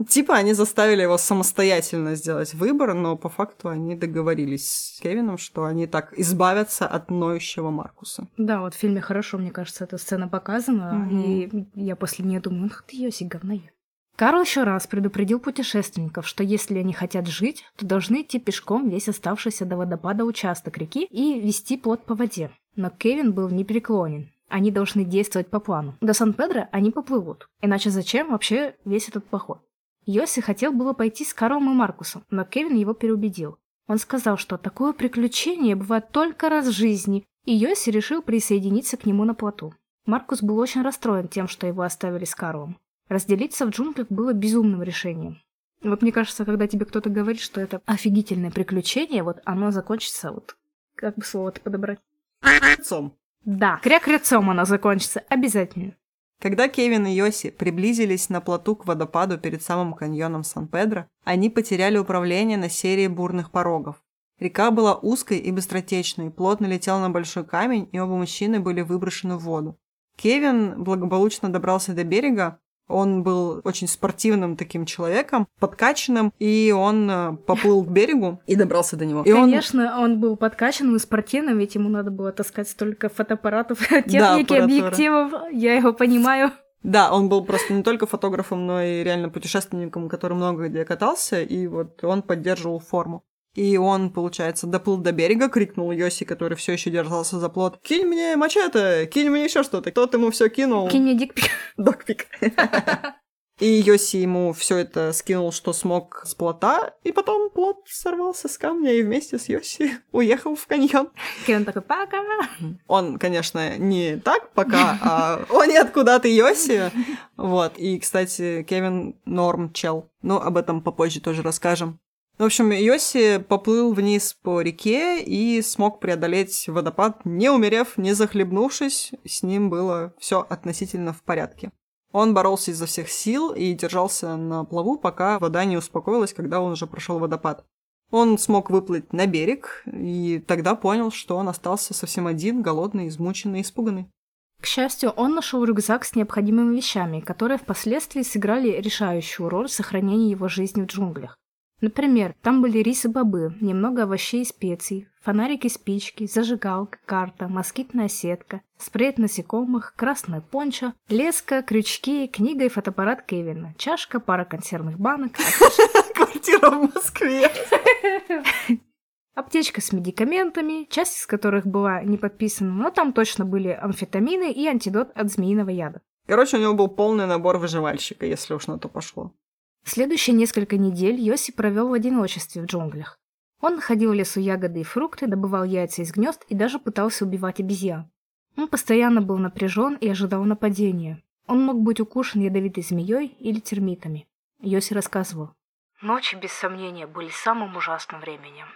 Типа они заставили его самостоятельно сделать выбор, но по факту они договорились с Кевином, что они так избавятся от ноющего Маркуса. Да, вот в фильме хорошо, мне кажется, эта сцена показана, Мгм. и я после нее думаю, ну ты Йоси, говноед. Карл еще раз предупредил путешественников, что если они хотят жить, то должны идти пешком весь оставшийся до водопада участок реки и вести плот по воде. Но Кевин был непреклонен. Они должны действовать по плану. До Сан-Педро они поплывут. Иначе зачем вообще весь этот поход? Йоси хотел было пойти с Карлом и Маркусом, но Кевин его переубедил. Он сказал, что такое приключение бывает только раз в жизни, и Йоси решил присоединиться к нему на плоту. Маркус был очень расстроен тем, что его оставили с Карлом. Разделиться в джунглях было безумным решением. Вот мне кажется, когда тебе кто-то говорит, что это офигительное приключение, вот оно закончится вот... Как бы слово-то подобрать? Отцом. Да, кря-кряцом оно закончится, обязательно. Когда Кевин и Йоси приблизились на плоту к водопаду перед самым каньоном Сан-Педро, они потеряли управление на серии бурных порогов. Река была узкой и быстротечной, плот налетел на большой камень, и оба мужчины были выброшены в воду. Кевин благополучно добрался до берега, он был очень спортивным таким человеком, подкачанным, и он э, поплыл к берегу и добрался до него. И он- Конечно, он... был подкачанным и спортивным, ведь ему надо было таскать столько фотоаппаратов, техники, аппаратура. объективов. Я его понимаю. Да, он был просто не только фотографом, но и реально путешественником, который много где катался, и вот он поддерживал форму. И он, получается, доплыл до берега, крикнул Йоси, который все еще держался за плот. «Кинь мне мачете! Кинь мне еще что-то!» Тот ему все кинул. Кинь мне дикпик. Докпик. И Йоси ему все это скинул, что смог с плота, и потом плот сорвался с камня и вместе с Йоси уехал в каньон. Кевин такой, пока. Он, конечно, не так пока, а он нет, куда ты, Йоси. Вот. И, кстати, Кевин норм чел. Ну, об этом попозже тоже расскажем. В общем, Йоси поплыл вниз по реке и смог преодолеть водопад, не умерев, не захлебнувшись. С ним было все относительно в порядке. Он боролся изо всех сил и держался на плаву, пока вода не успокоилась, когда он уже прошел водопад. Он смог выплыть на берег и тогда понял, что он остался совсем один, голодный, измученный, испуганный. К счастью, он нашел рюкзак с необходимыми вещами, которые впоследствии сыграли решающую роль в сохранении его жизни в джунглях. Например, там были рис и бобы, немного овощей и специй, фонарики, спички, зажигалка, карта, москитная сетка, спрей от насекомых, красная пончо, леска, крючки, книга и фотоаппарат Кевина, чашка, пара консервных банок, Квартира в Москве. аптечка с медикаментами, часть из которых была не подписана, но там точно были амфетамины и антидот от змеиного яда. Короче, у него был полный набор выживальщика, если уж на то пошло. Следующие несколько недель Йоси провел в одиночестве в джунглях. Он находил в лесу ягоды и фрукты, добывал яйца из гнезд и даже пытался убивать обезьян. Он постоянно был напряжен и ожидал нападения. Он мог быть укушен ядовитой змеей или термитами. Йоси рассказывал. Ночи, без сомнения, были самым ужасным временем.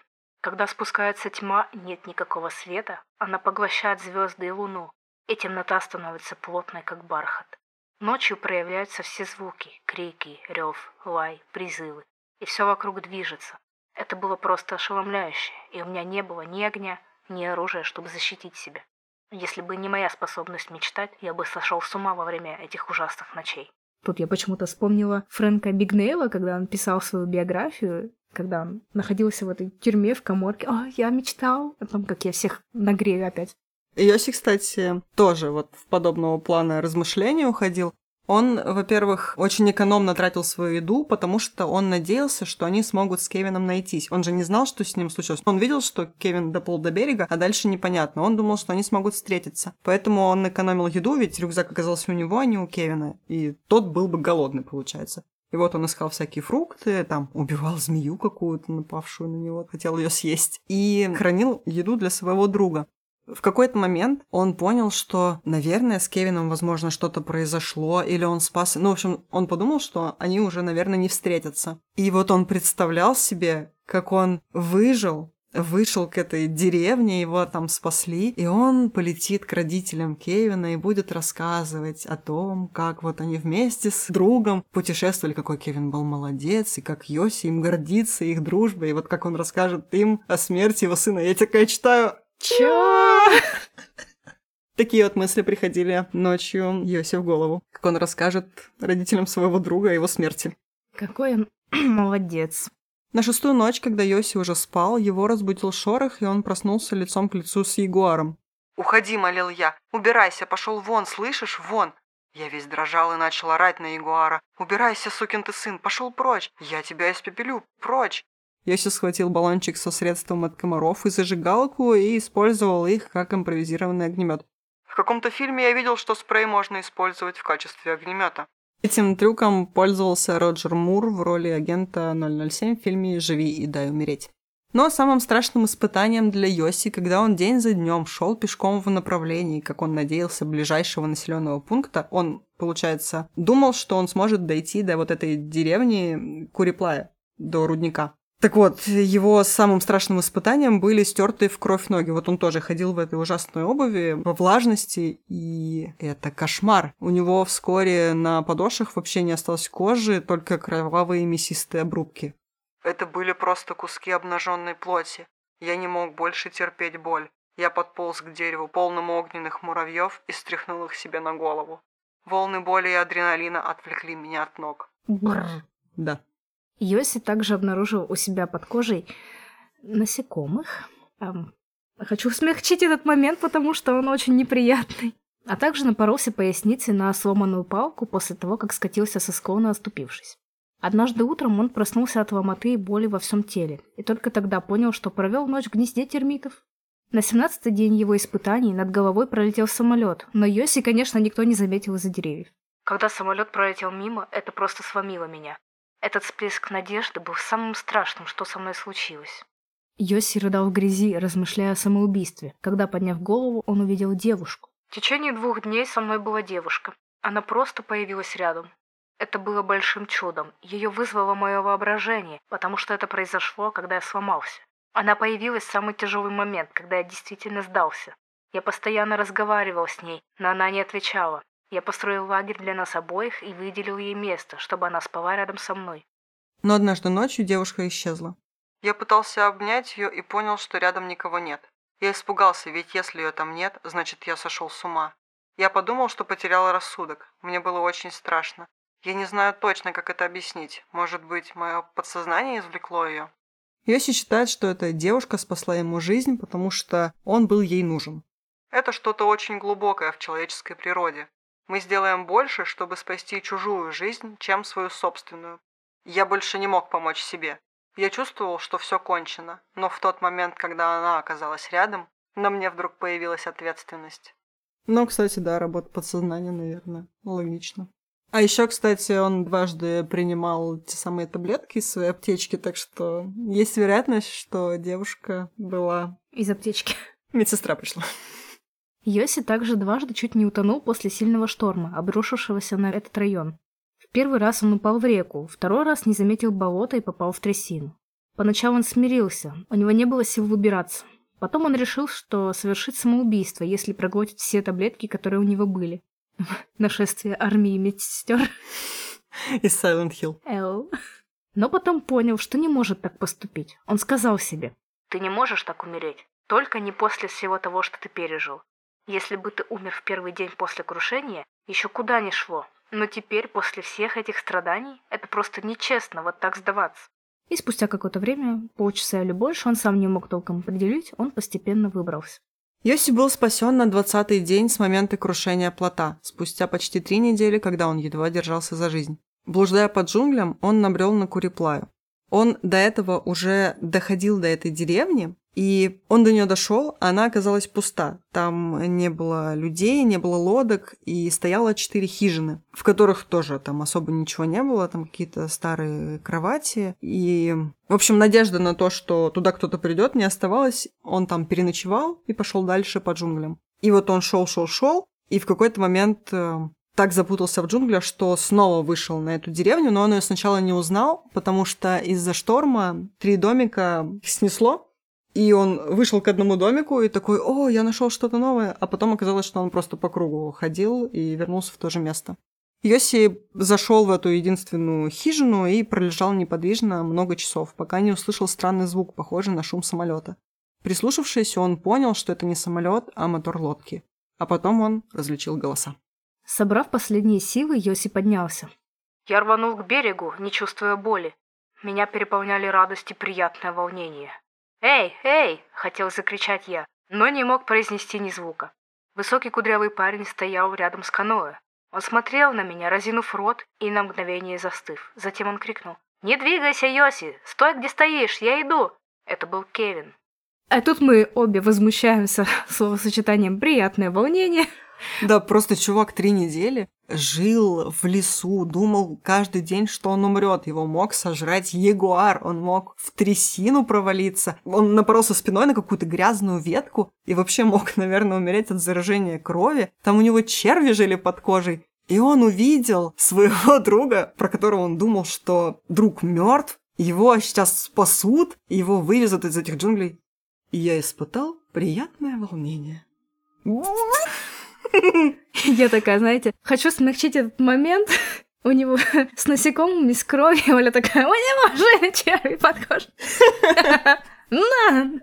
Когда спускается тьма, нет никакого света, она поглощает звезды и луну, и темнота становится плотной, как бархат. Ночью проявляются все звуки, крики, рев, лай, призывы. И все вокруг движется. Это было просто ошеломляюще, и у меня не было ни огня, ни оружия, чтобы защитить себя. Если бы не моя способность мечтать, я бы сошел с ума во время этих ужасных ночей. Тут я почему-то вспомнила Фрэнка Бигнейла, когда он писал свою биографию, когда он находился в этой тюрьме в коморке. «О, я мечтал!» о том, как я всех нагрею опять. Йоси, кстати, тоже вот в подобного плана размышления уходил. Он, во-первых, очень экономно тратил свою еду, потому что он надеялся, что они смогут с Кевином найтись. Он же не знал, что с ним случилось. Он видел, что Кевин доплыл до берега, а дальше непонятно. Он думал, что они смогут встретиться. Поэтому он экономил еду, ведь рюкзак оказался у него, а не у Кевина. И тот был бы голодный, получается. И вот он искал всякие фрукты, там убивал змею какую-то, напавшую на него, хотел ее съесть. И хранил еду для своего друга. В какой-то момент он понял, что, наверное, с Кевином, возможно, что-то произошло, или он спас... Ну, в общем, он подумал, что они уже, наверное, не встретятся. И вот он представлял себе, как он выжил, вышел к этой деревне, его там спасли, и он полетит к родителям Кевина и будет рассказывать о том, как вот они вместе с другом путешествовали, какой Кевин был молодец, и как Йоси им гордится их дружбой, и вот как он расскажет им о смерти его сына. Я такая читаю, Чё? Такие вот мысли приходили ночью Йоси в голову. Как он расскажет родителям своего друга о его смерти. Какой он молодец. На шестую ночь, когда Йоси уже спал, его разбудил шорох, и он проснулся лицом к лицу с ягуаром. «Уходи», — молил я. «Убирайся, пошел вон, слышишь? Вон!» Я весь дрожал и начал орать на ягуара. «Убирайся, сукин ты сын, пошел прочь! Я тебя испепелю, прочь!» Йоси схватил баллончик со средством от комаров и зажигалку и использовал их как импровизированный огнемет. В каком-то фильме я видел, что спрей можно использовать в качестве огнемета. Этим трюком пользовался Роджер Мур в роли агента 007 в фильме «Живи и дай умереть». Но самым страшным испытанием для Йоси, когда он день за днем шел пешком в направлении, как он надеялся, ближайшего населенного пункта, он, получается, думал, что он сможет дойти до вот этой деревни Куриплая, до рудника. Так вот, его самым страшным испытанием были стертые в кровь ноги. Вот он тоже ходил в этой ужасной обуви, во влажности, и это кошмар. У него вскоре на подошвах вообще не осталось кожи, только кровавые мясистые обрубки. Это были просто куски обнаженной плоти. Я не мог больше терпеть боль. Я подполз к дереву, полному огненных муравьев, и стряхнул их себе на голову. Волны боли и адреналина отвлекли меня от ног. Да. Йоси также обнаружил у себя под кожей насекомых. Хочу смягчить этот момент, потому что он очень неприятный. А также напоролся поясницей на сломанную палку после того, как скатился со склона, оступившись. Однажды утром он проснулся от ломоты и боли во всем теле, и только тогда понял, что провел ночь в гнезде термитов. На семнадцатый день его испытаний над головой пролетел самолет, но Йоси, конечно, никто не заметил из-за деревьев. Когда самолет пролетел мимо, это просто сломило меня. Этот всплеск надежды был самым страшным, что со мной случилось. Йоси рыдал в грязи, размышляя о самоубийстве, когда, подняв голову, он увидел девушку. В течение двух дней со мной была девушка. Она просто появилась рядом. Это было большим чудом. Ее вызвало мое воображение, потому что это произошло, когда я сломался. Она появилась в самый тяжелый момент, когда я действительно сдался. Я постоянно разговаривал с ней, но она не отвечала. Я построил лагерь для нас обоих и выделил ей место, чтобы она спала рядом со мной. Но однажды ночью девушка исчезла. Я пытался обнять ее и понял, что рядом никого нет. Я испугался, ведь если ее там нет, значит я сошел с ума. Я подумал, что потерял рассудок. Мне было очень страшно. Я не знаю точно, как это объяснить. Может быть, мое подсознание извлекло ее? Йоси считает, что эта девушка спасла ему жизнь, потому что он был ей нужен. Это что-то очень глубокое в человеческой природе. Мы сделаем больше, чтобы спасти чужую жизнь, чем свою собственную. Я больше не мог помочь себе. Я чувствовал, что все кончено, но в тот момент, когда она оказалась рядом, на мне вдруг появилась ответственность. Ну, кстати, да, работа подсознания, наверное, логично. А еще, кстати, он дважды принимал те самые таблетки из своей аптечки, так что есть вероятность, что девушка была... Из аптечки. Медсестра пришла. Йоси также дважды чуть не утонул после сильного шторма, обрушившегося на этот район. В первый раз он упал в реку, второй раз не заметил болота и попал в трясину. Поначалу он смирился, у него не было сил выбираться. Потом он решил, что совершит самоубийство, если проглотит все таблетки, которые у него были. Нашествие армии медсестер. Из Silent Hill. Эл. Но потом понял, что не может так поступить. Он сказал себе, «Ты не можешь так умереть, только не после всего того, что ты пережил. Если бы ты умер в первый день после крушения, еще куда ни шло. Но теперь, после всех этих страданий, это просто нечестно вот так сдаваться. И спустя какое-то время, полчаса или больше, он сам не мог толком определить, он постепенно выбрался. Йоси был спасен на двадцатый день с момента крушения плота, спустя почти три недели, когда он едва держался за жизнь. Блуждая по джунглям, он набрел на Куриплаю. Он до этого уже доходил до этой деревни, и он до нее дошел, а она оказалась пуста. Там не было людей, не было лодок, и стояло четыре хижины, в которых тоже там особо ничего не было, там какие-то старые кровати. И, в общем, надежда на то, что туда кто-то придет, не оставалась. Он там переночевал и пошел дальше по джунглям. И вот он шел, шел, шел, и в какой-то момент э, так запутался в джунглях, что снова вышел на эту деревню, но он ее сначала не узнал, потому что из-за шторма три домика снесло, И он вышел к одному домику и такой, о, я нашел что-то новое. А потом оказалось, что он просто по кругу ходил и вернулся в то же место. Йоси зашел в эту единственную хижину и пролежал неподвижно много часов, пока не услышал странный звук, похожий на шум самолета. Прислушавшись, он понял, что это не самолет, а мотор лодки. А потом он различил голоса. Собрав последние силы, Йоси поднялся. Я рванул к берегу, не чувствуя боли. Меня переполняли радость и приятное волнение. «Эй, эй!» — хотел закричать я, но не мог произнести ни звука. Высокий кудрявый парень стоял рядом с каноэ. Он смотрел на меня, разинув рот и на мгновение застыв. Затем он крикнул. «Не двигайся, Йоси! Стой, где стоишь! Я иду!» Это был Кевин. А тут мы обе возмущаемся словосочетанием «приятное волнение». Да, просто чувак три недели жил в лесу, думал каждый день, что он умрет. Его мог сожрать ягуар, он мог в трясину провалиться. Он напоролся спиной на какую-то грязную ветку и вообще мог, наверное, умереть от заражения крови. Там у него черви жили под кожей. И он увидел своего друга, про которого он думал, что друг мертв, его сейчас спасут, его вывезут из этих джунглей. И я испытал приятное волнение. Я такая, знаете, хочу смягчить этот момент. У него с насекомыми, с кровью, Оля такая, ой, не можешь, черви под кожей. На!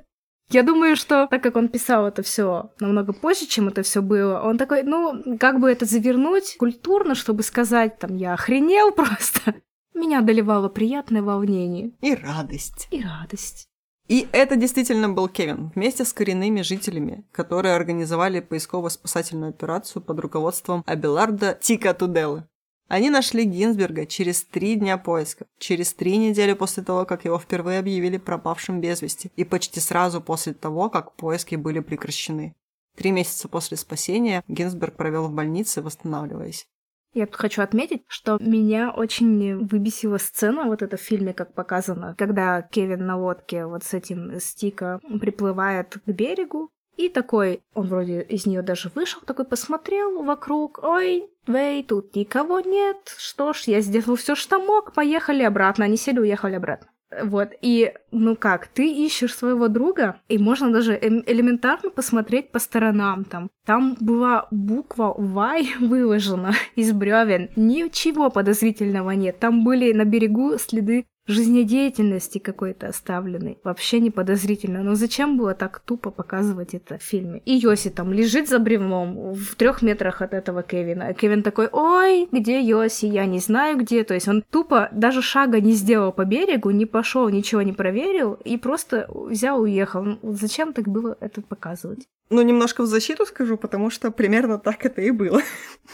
Я думаю, что так как он писал это все намного позже, чем это все было, он такой, ну, как бы это завернуть культурно, чтобы сказать, там, я охренел просто. Меня одолевало приятное волнение. И радость. И радость. И это действительно был Кевин, вместе с коренными жителями, которые организовали поисково-спасательную операцию под руководством Абеларда Тика Туделы. Они нашли Гинзберга через три дня поиска, через три недели после того, как его впервые объявили пропавшим без вести, и почти сразу после того, как поиски были прекращены. Три месяца после спасения Гинзберг провел в больнице, восстанавливаясь. Я тут хочу отметить, что меня очень выбесила сцена вот эта в фильме, как показано, когда Кевин на лодке вот с этим стика приплывает к берегу, и такой, он вроде из нее даже вышел, такой посмотрел вокруг, ой, Вей, тут никого нет, что ж, я сделал все, что мог, поехали обратно, они сели, уехали обратно. Вот, и, ну как, ты ищешь своего друга, и можно даже элементарно посмотреть по сторонам там. Там была буква Y выложена из бревен, ничего подозрительного нет. Там были на берегу следы жизнедеятельности какой-то оставленной. Вообще не подозрительно. Но зачем было так тупо показывать это в фильме? И Йоси там лежит за бревном в трех метрах от этого Кевина. А Кевин такой, ой, где Йоси? Я не знаю где. То есть он тупо даже шага не сделал по берегу, не пошел, ничего не проверил и просто взял и уехал. Ну, зачем так было это показывать? Ну, немножко в защиту скажу, потому что примерно так это и было.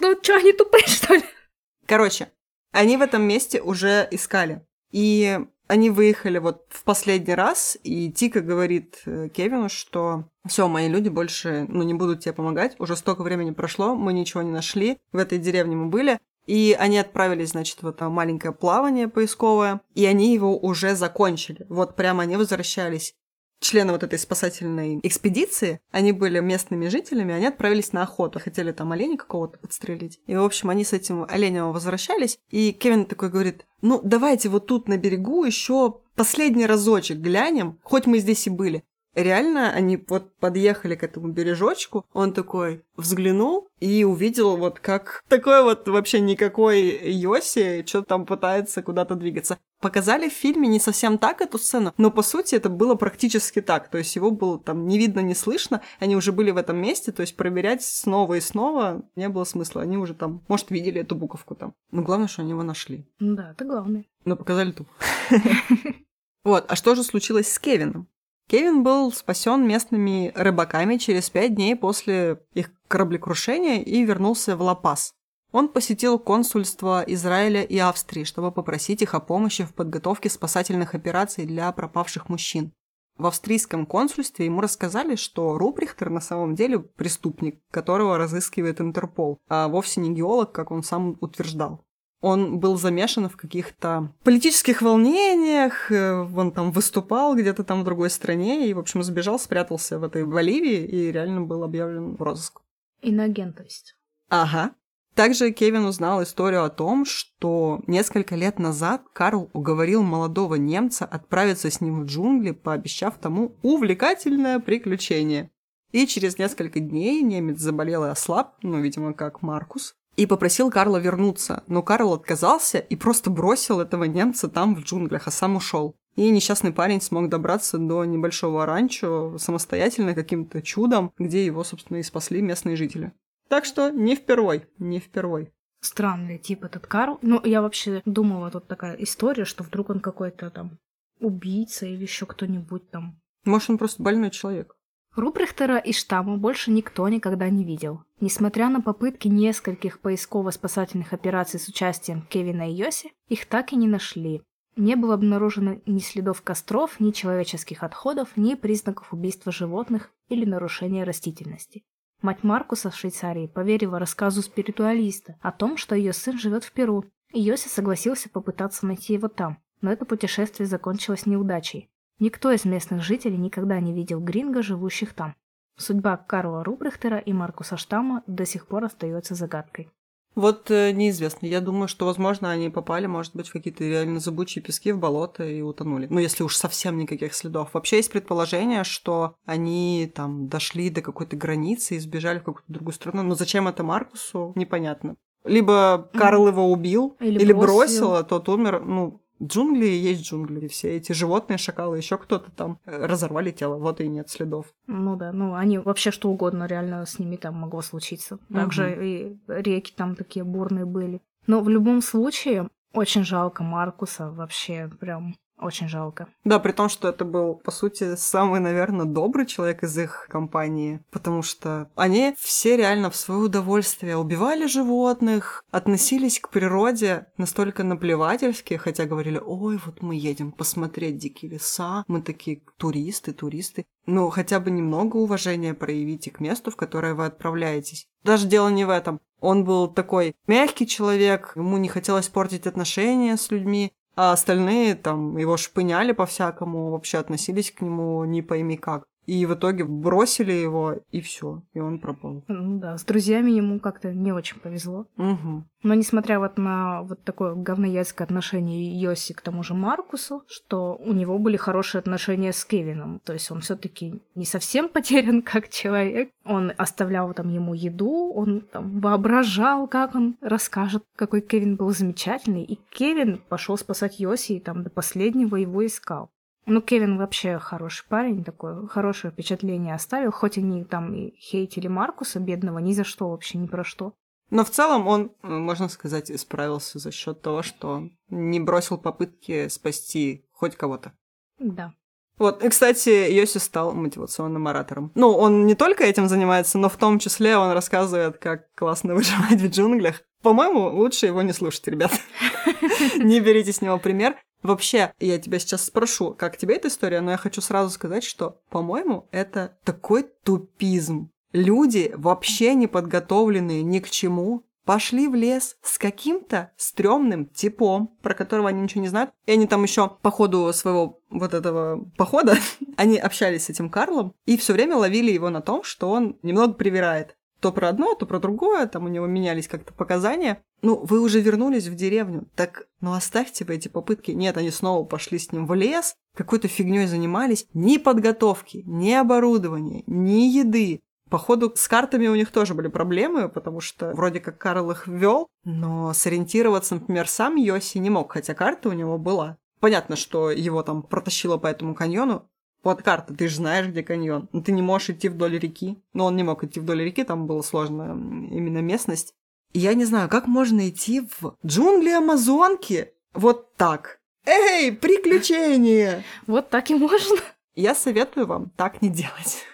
Ну, что, они тупые, что ли? Короче, они в этом месте уже искали. И они выехали вот в последний раз, и Тика говорит э, Кевину, что все, мои люди больше ну, не будут тебе помогать, уже столько времени прошло, мы ничего не нашли, в этой деревне мы были, и они отправились, значит, в это маленькое плавание поисковое, и они его уже закончили. Вот прямо они возвращались члены вот этой спасательной экспедиции, они были местными жителями, они отправились на охоту, хотели там оленя какого-то подстрелить. И, в общем, они с этим оленем возвращались, и Кевин такой говорит, ну, давайте вот тут на берегу еще последний разочек глянем, хоть мы здесь и были. Реально, они вот подъехали к этому бережочку, он такой взглянул и увидел вот как такой вот вообще никакой Йоси что-то там пытается куда-то двигаться. Показали в фильме не совсем так эту сцену, но по сути это было практически так. То есть его было там не видно, не слышно, они уже были в этом месте, то есть проверять снова и снова не было смысла. Они уже там, может, видели эту буковку там. Но главное, что они его нашли. Да, это главное. Но показали тупо. Вот, а что же случилось с Кевином? Кевин был спасен местными рыбаками через пять дней после их кораблекрушения и вернулся в Ла-Пас. Он посетил консульство Израиля и Австрии, чтобы попросить их о помощи в подготовке спасательных операций для пропавших мужчин. В австрийском консульстве ему рассказали, что Руприхтер на самом деле преступник, которого разыскивает Интерпол, а вовсе не геолог, как он сам утверждал он был замешан в каких-то политических волнениях, э, он там выступал где-то там в другой стране и, в общем, сбежал, спрятался в этой Боливии и реально был объявлен в розыск. Иноагент, то есть. Ага. Также Кевин узнал историю о том, что несколько лет назад Карл уговорил молодого немца отправиться с ним в джунгли, пообещав тому увлекательное приключение. И через несколько дней немец заболел и ослаб, ну, видимо, как Маркус, и попросил Карла вернуться, но Карл отказался и просто бросил этого немца там в джунглях, а сам ушел. И несчастный парень смог добраться до небольшого ранчо самостоятельно каким-то чудом, где его, собственно, и спасли местные жители. Так что не впервой, не впервой. Странный тип этот Карл. Ну, я вообще думала, тут такая история, что вдруг он какой-то там убийца или еще кто-нибудь там. Может, он просто больной человек. Руприхтера и штамма больше никто никогда не видел. Несмотря на попытки нескольких поисково-спасательных операций с участием Кевина и Йоси, их так и не нашли. Не было обнаружено ни следов костров, ни человеческих отходов, ни признаков убийства животных или нарушения растительности. Мать Маркуса в Швейцарии поверила рассказу спиритуалиста о том, что ее сын живет в Перу, и Йоси согласился попытаться найти его там, но это путешествие закончилось неудачей. Никто из местных жителей никогда не видел гринго, живущих там. Судьба Карла Рубрихтера и Маркуса Штамма до сих пор остается загадкой. Вот э, неизвестно. Я думаю, что, возможно, они попали, может быть, в какие-то реально зыбучие пески в болото и утонули. Ну, если уж совсем никаких следов. Вообще есть предположение, что они там дошли до какой-то границы и сбежали в какую-то другую страну. Но зачем это Маркусу, непонятно. Либо Карл его убил, или, или бросил. бросил, а тот умер. Ну, Джунгли есть джунгли. Все эти животные, шакалы, еще кто-то там э, разорвали тело. Вот и нет следов. Ну да, ну они вообще что угодно реально с ними там могло случиться. Также угу. и реки там такие бурные были. Но в любом случае, очень жалко Маркуса вообще прям очень жалко. Да, при том, что это был, по сути, самый, наверное, добрый человек из их компании, потому что они все реально в свое удовольствие убивали животных, относились к природе настолько наплевательски, хотя говорили, ой, вот мы едем посмотреть дикие леса, мы такие туристы, туристы. Ну, хотя бы немного уважения проявите к месту, в которое вы отправляетесь. Даже дело не в этом. Он был такой мягкий человек, ему не хотелось портить отношения с людьми, а остальные там его шпыняли по-всякому, вообще относились к нему не пойми как. И в итоге бросили его, и все, и он пропал. Ну да, с друзьями ему как-то не очень повезло. Угу. Но несмотря вот на вот такое говноядское отношение Йоси к тому же Маркусу, что у него были хорошие отношения с Кевином. То есть он все таки не совсем потерян как человек. Он оставлял там ему еду, он там воображал, как он расскажет, какой Кевин был замечательный. И Кевин пошел спасать Йоси и там до последнего его искал. Ну, Кевин вообще хороший парень, такое хорошее впечатление оставил, хоть они там и хейтили Маркуса, бедного, ни за что вообще, ни про что. Но в целом он, можно сказать, справился за счет того, что не бросил попытки спасти хоть кого-то. Да. Вот, и, кстати, Йоси стал мотивационным оратором. Ну, он не только этим занимается, но в том числе он рассказывает, как классно выживать в джунглях. По-моему, лучше его не слушать, ребят. Не берите с него пример. Вообще, я тебя сейчас спрошу, как тебе эта история, но я хочу сразу сказать, что, по-моему, это такой тупизм. Люди, вообще не подготовленные ни к чему, пошли в лес с каким-то стрёмным типом, про которого они ничего не знают. И они там еще по ходу своего вот этого похода, они общались с этим Карлом и все время ловили его на том, что он немного привирает то про одно, то про другое, там у него менялись как-то показания. Ну, вы уже вернулись в деревню, так, ну оставьте вы эти попытки. Нет, они снова пошли с ним в лес, какой-то фигней занимались. Ни подготовки, ни оборудования, ни еды. Походу, с картами у них тоже были проблемы, потому что вроде как Карл их ввел, но сориентироваться, например, сам Йоси не мог, хотя карта у него была. Понятно, что его там протащило по этому каньону, вот карта, ты же знаешь, где каньон. Но ты не можешь идти вдоль реки. Но он не мог идти вдоль реки, там была сложная именно местность. И я не знаю, как можно идти в джунгли Амазонки вот так. Эй, приключения! Вот так и можно. Я советую вам так не делать.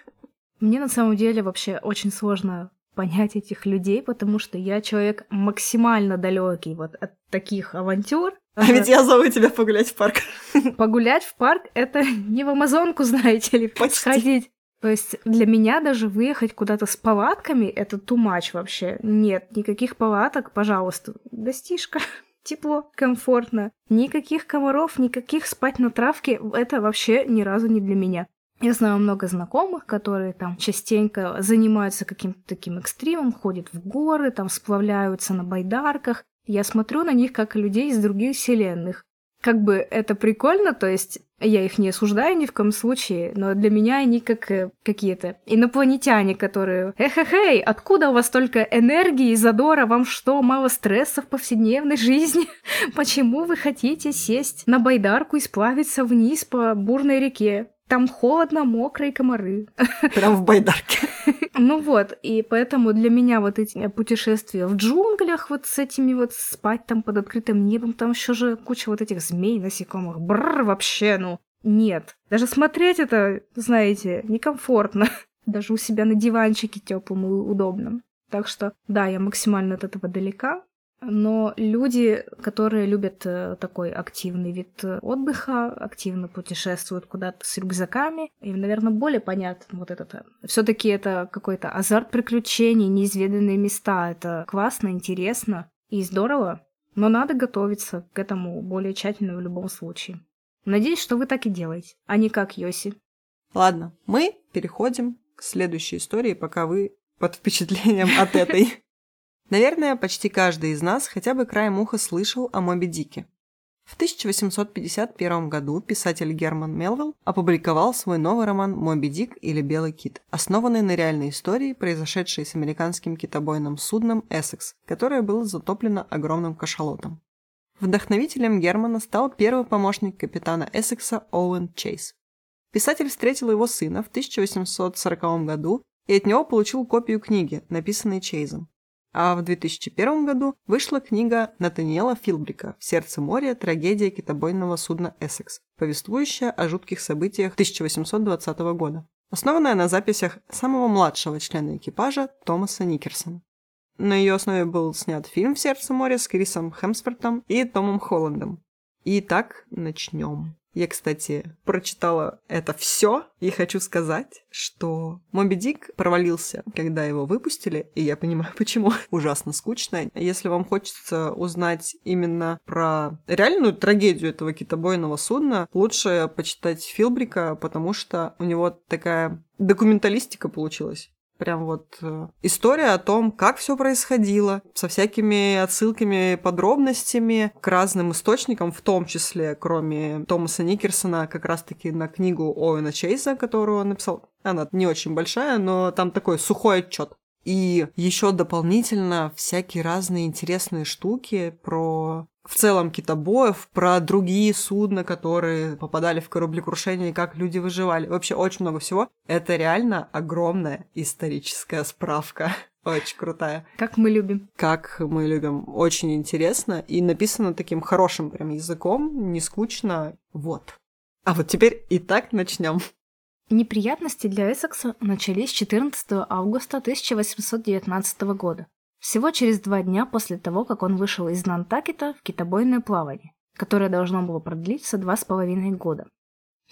Мне на самом деле вообще очень сложно понять этих людей, потому что я человек максимально далекий вот от таких авантюр. А ведь я зову тебя погулять в парк. Погулять в парк — это не в Амазонку, знаете ли, Почти. сходить. То есть для меня даже выехать куда-то с палатками — это too much вообще. Нет, никаких палаток, пожалуйста. Гостишка, тепло, комфортно. Никаких комаров, никаких спать на травке — это вообще ни разу не для меня. Я знаю много знакомых, которые там частенько занимаются каким-то таким экстримом, ходят в горы, там сплавляются на байдарках. Я смотрю на них как людей из других вселенных. Как бы это прикольно, то есть я их не осуждаю ни в коем случае, но для меня они как э, какие-то инопланетяне, которые «Эхе-хей, откуда у вас столько энергии и задора? Вам что, мало стресса в повседневной жизни? Почему вы хотите сесть на байдарку и сплавиться вниз по бурной реке? Там холодно, мокро и комары. Прям в байдарке. Ну вот, и поэтому для меня вот эти путешествия в джунглях, вот с этими вот спать там под открытым небом, там еще же куча вот этих змей, насекомых, бррр, вообще, ну, нет. Даже смотреть это, знаете, некомфортно. Даже у себя на диванчике теплым и удобном. Так что, да, я максимально от этого далека. Но люди, которые любят э, такой активный вид э, отдыха, активно путешествуют куда-то с рюкзаками, им, наверное, более понятно вот это. Все-таки это какой-то азарт приключений, неизведанные места. Это классно, интересно и здорово. Но надо готовиться к этому более тщательно в любом случае. Надеюсь, что вы так и делаете, а не как Йоси. Ладно, мы переходим к следующей истории, пока вы под впечатлением от этой. Наверное, почти каждый из нас хотя бы краем уха слышал о Моби Дике. В 1851 году писатель Герман Мелвилл опубликовал свой новый роман «Моби Дик» или «Белый кит», основанный на реальной истории, произошедшей с американским китобойным судном «Эссекс», которое было затоплено огромным кашалотом. Вдохновителем Германа стал первый помощник капитана Эссекса Оуэн Чейз. Писатель встретил его сына в 1840 году и от него получил копию книги, написанной Чейзом а в 2001 году вышла книга Натаниэла Филбрика «В сердце моря. Трагедия китобойного судна «Эссекс», повествующая о жутких событиях 1820 года, основанная на записях самого младшего члена экипажа Томаса Никерсона. На ее основе был снят фильм «В сердце моря» с Крисом Хемсвортом и Томом Холландом. Итак, начнем. Я, кстати, прочитала это все и хочу сказать, что Моби Дик провалился, когда его выпустили, и я понимаю, почему. Ужасно скучно. Если вам хочется узнать именно про реальную трагедию этого китобойного судна, лучше почитать Филбрика, потому что у него такая документалистика получилась. Прям вот э, история о том, как все происходило, со всякими отсылками, подробностями к разным источникам, в том числе, кроме Томаса Никерсона, как раз-таки на книгу Оуэна Чейза, которую он написал. Она не очень большая, но там такой сухой отчет. И еще дополнительно всякие разные интересные штуки про в целом китобоев, про другие судна, которые попадали в кораблекрушение, и как люди выживали. Вообще очень много всего. Это реально огромная историческая справка. Очень крутая. Как мы любим. Как мы любим. Очень интересно. И написано таким хорошим прям языком, не скучно. Вот. А вот теперь и так начнем. Неприятности для Эссекса начались 14 августа 1819 года. Всего через два дня после того, как он вышел из Нантакета в китобойное плавание, которое должно было продлиться два с половиной года.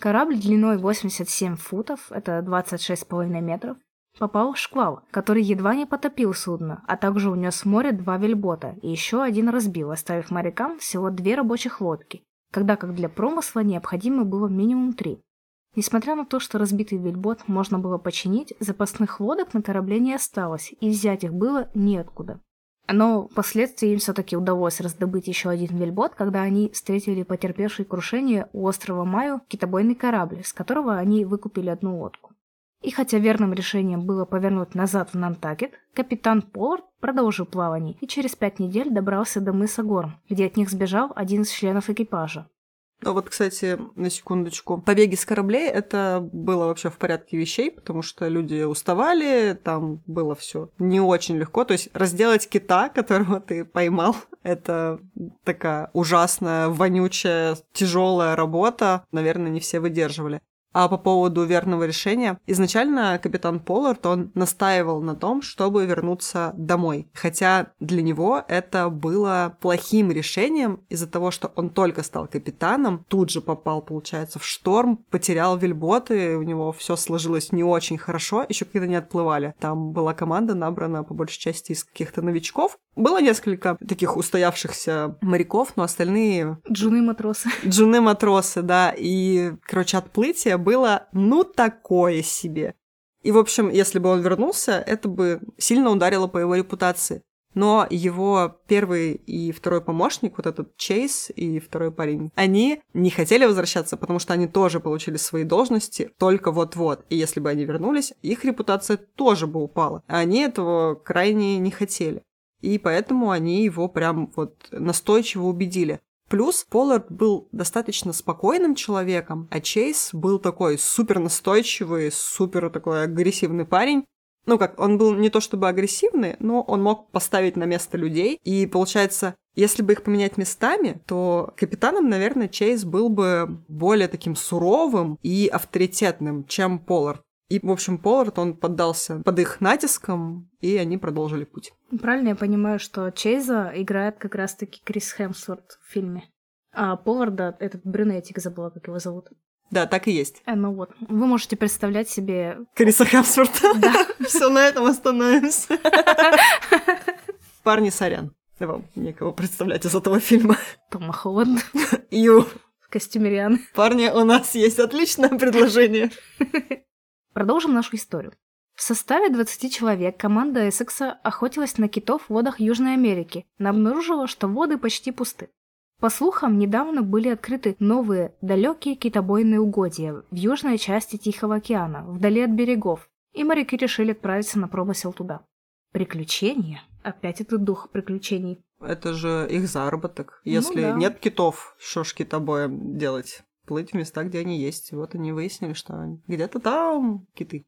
Корабль длиной 87 футов, это 26,5 метров, попал в шквал, который едва не потопил судно, а также унес в море два вельбота и еще один разбил, оставив морякам всего две рабочих лодки, когда как для промысла необходимо было минимум три. Несмотря на то, что разбитый вельбот можно было починить, запасных лодок на корабле не осталось, и взять их было неоткуда. Но впоследствии им все-таки удалось раздобыть еще один вельбот, когда они встретили потерпевший крушение у острова Маю китобойный корабль, с которого они выкупили одну лодку. И хотя верным решением было повернуть назад в Нантакет, капитан Поллард продолжил плавание и через пять недель добрался до мыса Горм, где от них сбежал один из членов экипажа. Вот, кстати, на секундочку. Побеги с кораблей это было вообще в порядке вещей, потому что люди уставали, там было все не очень легко. То есть разделать кита, которого ты поймал, это такая ужасная, вонючая, тяжелая работа. Наверное, не все выдерживали. А по поводу верного решения, изначально капитан Поллард, он настаивал на том, чтобы вернуться домой. Хотя для него это было плохим решением из-за того, что он только стал капитаном, тут же попал, получается, в шторм, потерял вельботы, у него все сложилось не очень хорошо, еще когда не отплывали. Там была команда набрана по большей части из каких-то новичков. Было несколько таких устоявшихся моряков, но остальные... Джуны-матросы. Джуны-матросы, да. И, короче, отплытие было, ну, такое себе. И, в общем, если бы он вернулся, это бы сильно ударило по его репутации. Но его первый и второй помощник, вот этот Чейз и второй парень, они не хотели возвращаться, потому что они тоже получили свои должности только вот-вот. И если бы они вернулись, их репутация тоже бы упала. Они этого крайне не хотели. И поэтому они его прям вот настойчиво убедили. Плюс Поллард был достаточно спокойным человеком, а Чейз был такой супер настойчивый, супер такой агрессивный парень. Ну как, он был не то чтобы агрессивный, но он мог поставить на место людей. И получается, если бы их поменять местами, то капитаном, наверное, Чейз был бы более таким суровым и авторитетным, чем Поллард. И, в общем, Поллард, он поддался под их натиском, и они продолжили путь. Правильно я понимаю, что Чейза играет как раз-таки Крис Хемсворт в фильме. А Полларда, этот брюнетик, забыла, как его зовут. Да, так и есть. Э, ну вот, вы можете представлять себе... Криса Хемсворта. Да. Все на этом остановимся. Парни, сорян. Вам некого представлять из этого фильма. Тома Холланд Ю. в костюме Рианы. Парни, у нас есть отличное предложение. Продолжим нашу историю. В составе 20 человек команда Эссекса охотилась на китов в водах Южной Америки, но обнаружила, что воды почти пусты. По слухам, недавно были открыты новые далекие китобойные угодья в южной части Тихого океана, вдали от берегов, и моряки решили отправиться на промысел туда. Приключения? Опять этот дух приключений. Это же их заработок. Ну Если да. нет китов, что ж китобоем делать? Плыть в места, где они есть. Вот они выяснили, что где-то там киты.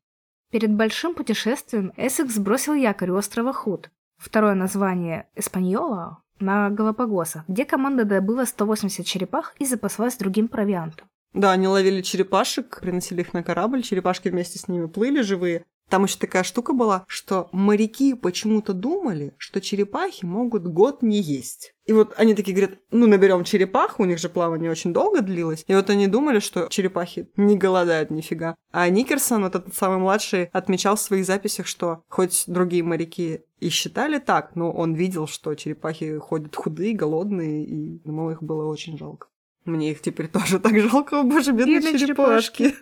Перед большим путешествием Эссекс бросил якорь у острова Худ, второе название Эспаньола, на Галапагосах, где команда добыла 180 черепах и запаслась другим провиантом. Да, они ловили черепашек, приносили их на корабль, черепашки вместе с ними плыли живые. Там еще такая штука была, что моряки почему-то думали, что черепахи могут год не есть. И вот они такие говорят, ну наберем черепах, у них же плавание очень долго длилось. И вот они думали, что черепахи не голодают нифига. А Никерсон, вот этот самый младший, отмечал в своих записях, что хоть другие моряки и считали так, но он видел, что черепахи ходят худые, голодные, и ему их было очень жалко. Мне их теперь тоже так жалко, о боже, бедные Бедные черепашки.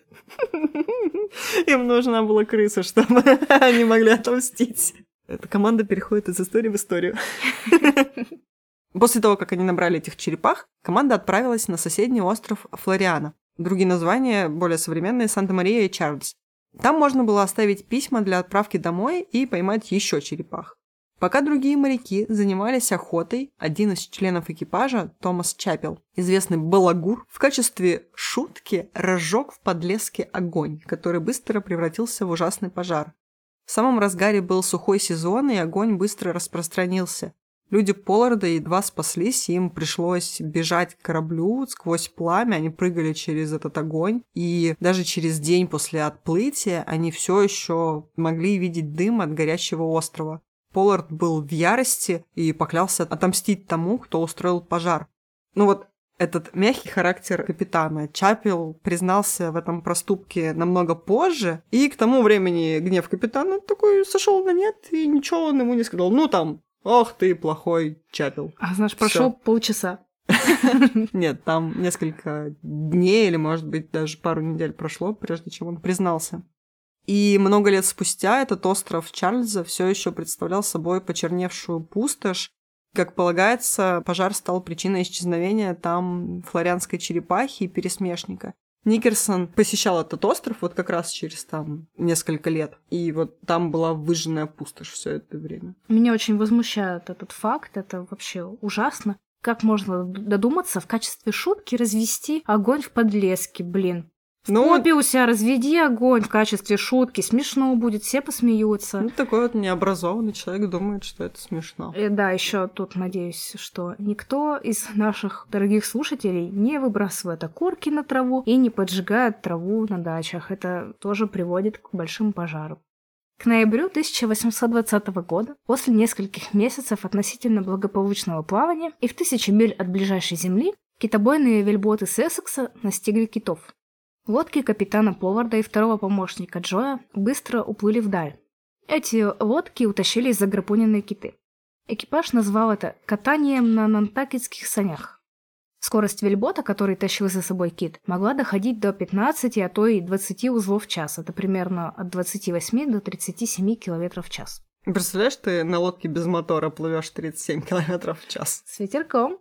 Им нужна была крыса, чтобы они могли отомстить. Эта команда переходит из истории в историю. После того, как они набрали этих черепах, команда отправилась на соседний остров Флориана. Другие названия, более современные, Санта-Мария и Чарльз. Там можно было оставить письма для отправки домой и поймать еще черепах. Пока другие моряки занимались охотой, один из членов экипажа, Томас Чапел, известный балагур, в качестве шутки разжег в подлеске огонь, который быстро превратился в ужасный пожар. В самом разгаре был сухой сезон, и огонь быстро распространился. Люди Полларда едва спаслись, им пришлось бежать к кораблю сквозь пламя, они прыгали через этот огонь, и даже через день после отплытия они все еще могли видеть дым от горящего острова. Поллард был в ярости и поклялся отомстить тому, кто устроил пожар. Ну вот этот мягкий характер капитана Чапел признался в этом проступке намного позже, и к тому времени гнев капитана такой сошел на нет, и ничего он ему не сказал. Ну там, ох ты плохой Чапел. А знаешь, Всё. прошло полчаса. Нет, там несколько дней или, может быть, даже пару недель прошло, прежде чем он признался. И много лет спустя этот остров Чарльза все еще представлял собой почерневшую пустошь. Как полагается, пожар стал причиной исчезновения там флорианской черепахи и пересмешника. Никерсон посещал этот остров вот как раз через там несколько лет. И вот там была выжженная пустошь все это время. Меня очень возмущает этот факт, это вообще ужасно. Как можно додуматься в качестве шутки развести огонь в подлеске, блин. Ну, Копи у себя разведи огонь в качестве шутки, смешно будет, все посмеются. ну, такой вот необразованный человек думает, что это смешно. И да, еще тут надеюсь, что никто из наших дорогих слушателей не выбрасывает окурки на траву и не поджигает траву на дачах. Это тоже приводит к большим пожарам. К ноябрю 1820 года, после нескольких месяцев относительно благополучного плавания и в тысячи миль от ближайшей земли, китобойные вельботы Сессекса настигли китов. Лодки капитана Полларда и второго помощника Джоя быстро уплыли вдаль. Эти лодки утащили заграпуненные киты. Экипаж назвал это «катанием на нантакетских санях». Скорость вельбота, который тащил за собой кит, могла доходить до 15, а то и 20 узлов в час. Это примерно от 28 до 37 км в час. Представляешь, ты на лодке без мотора плывешь 37 км в час. С ветерком.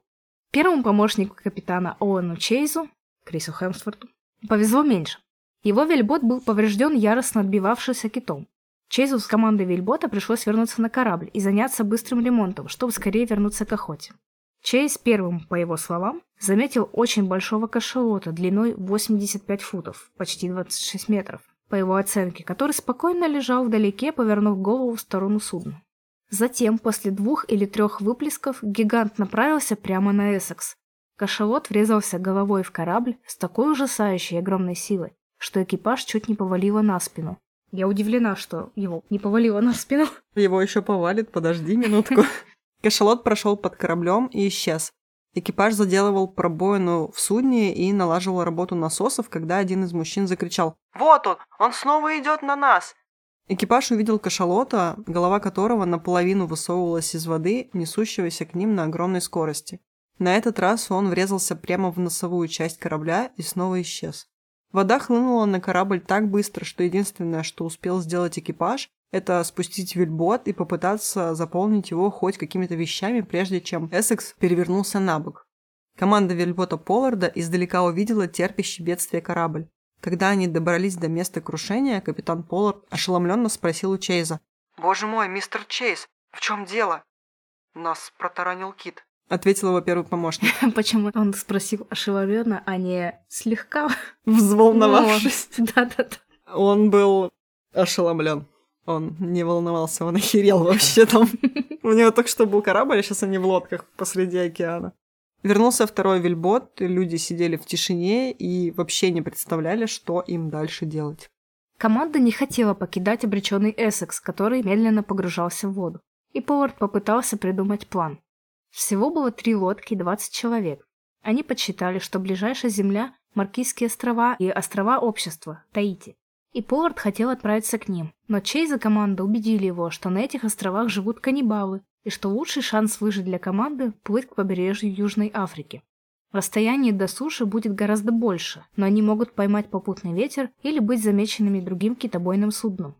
Первому помощнику капитана Оуэну Чейзу, Крису Хемсворту, повезло меньше. Его вельбот был поврежден яростно отбивавшимся китом. Чейзу с командой вельбота пришлось вернуться на корабль и заняться быстрым ремонтом, чтобы скорее вернуться к охоте. Чейз первым, по его словам, заметил очень большого кашалота длиной 85 футов, почти 26 метров, по его оценке, который спокойно лежал вдалеке, повернув голову в сторону судна. Затем, после двух или трех выплесков, гигант направился прямо на Эссекс. Кашалот врезался головой в корабль с такой ужасающей огромной силой, что экипаж чуть не повалило на спину. Я удивлена, что его не повалило на спину. Его еще повалит, подожди минутку. Кашалот прошел под кораблем и исчез. Экипаж заделывал пробоину в судне и налаживал работу насосов, когда один из мужчин закричал «Вот он! Он снова идет на нас!» Экипаж увидел кашалота, голова которого наполовину высовывалась из воды, несущегося к ним на огромной скорости. На этот раз он врезался прямо в носовую часть корабля и снова исчез. Вода хлынула на корабль так быстро, что единственное, что успел сделать экипаж, это спустить вельбот и попытаться заполнить его хоть какими-то вещами, прежде чем Эссекс перевернулся на бок. Команда вельбота Полларда издалека увидела терпящий бедствие корабль. Когда они добрались до места крушения, капитан Поллард ошеломленно спросил у Чейза. «Боже мой, мистер Чейз, в чем дело?» «Нас протаранил кит», — ответил его первый помощник. Почему он спросил ошеломленно, а не слегка Взволновавшись. Да-да-да. Он был ошеломлен. Он не волновался, он охерел вообще там. У него только что был корабль, а сейчас они в лодках посреди океана. Вернулся второй вельбот, люди сидели в тишине и вообще не представляли, что им дальше делать. Команда не хотела покидать обреченный Эссекс, который медленно погружался в воду. И Повард попытался придумать план. Всего было три лодки и 20 человек. Они подсчитали, что ближайшая земля – Маркизские острова и острова общества, Таити и Поллард хотел отправиться к ним, но Чейз и команда убедили его, что на этих островах живут каннибалы, и что лучший шанс выжить для команды – плыть к побережью Южной Африки. Расстояние до суши будет гораздо больше, но они могут поймать попутный ветер или быть замеченными другим китобойным судном.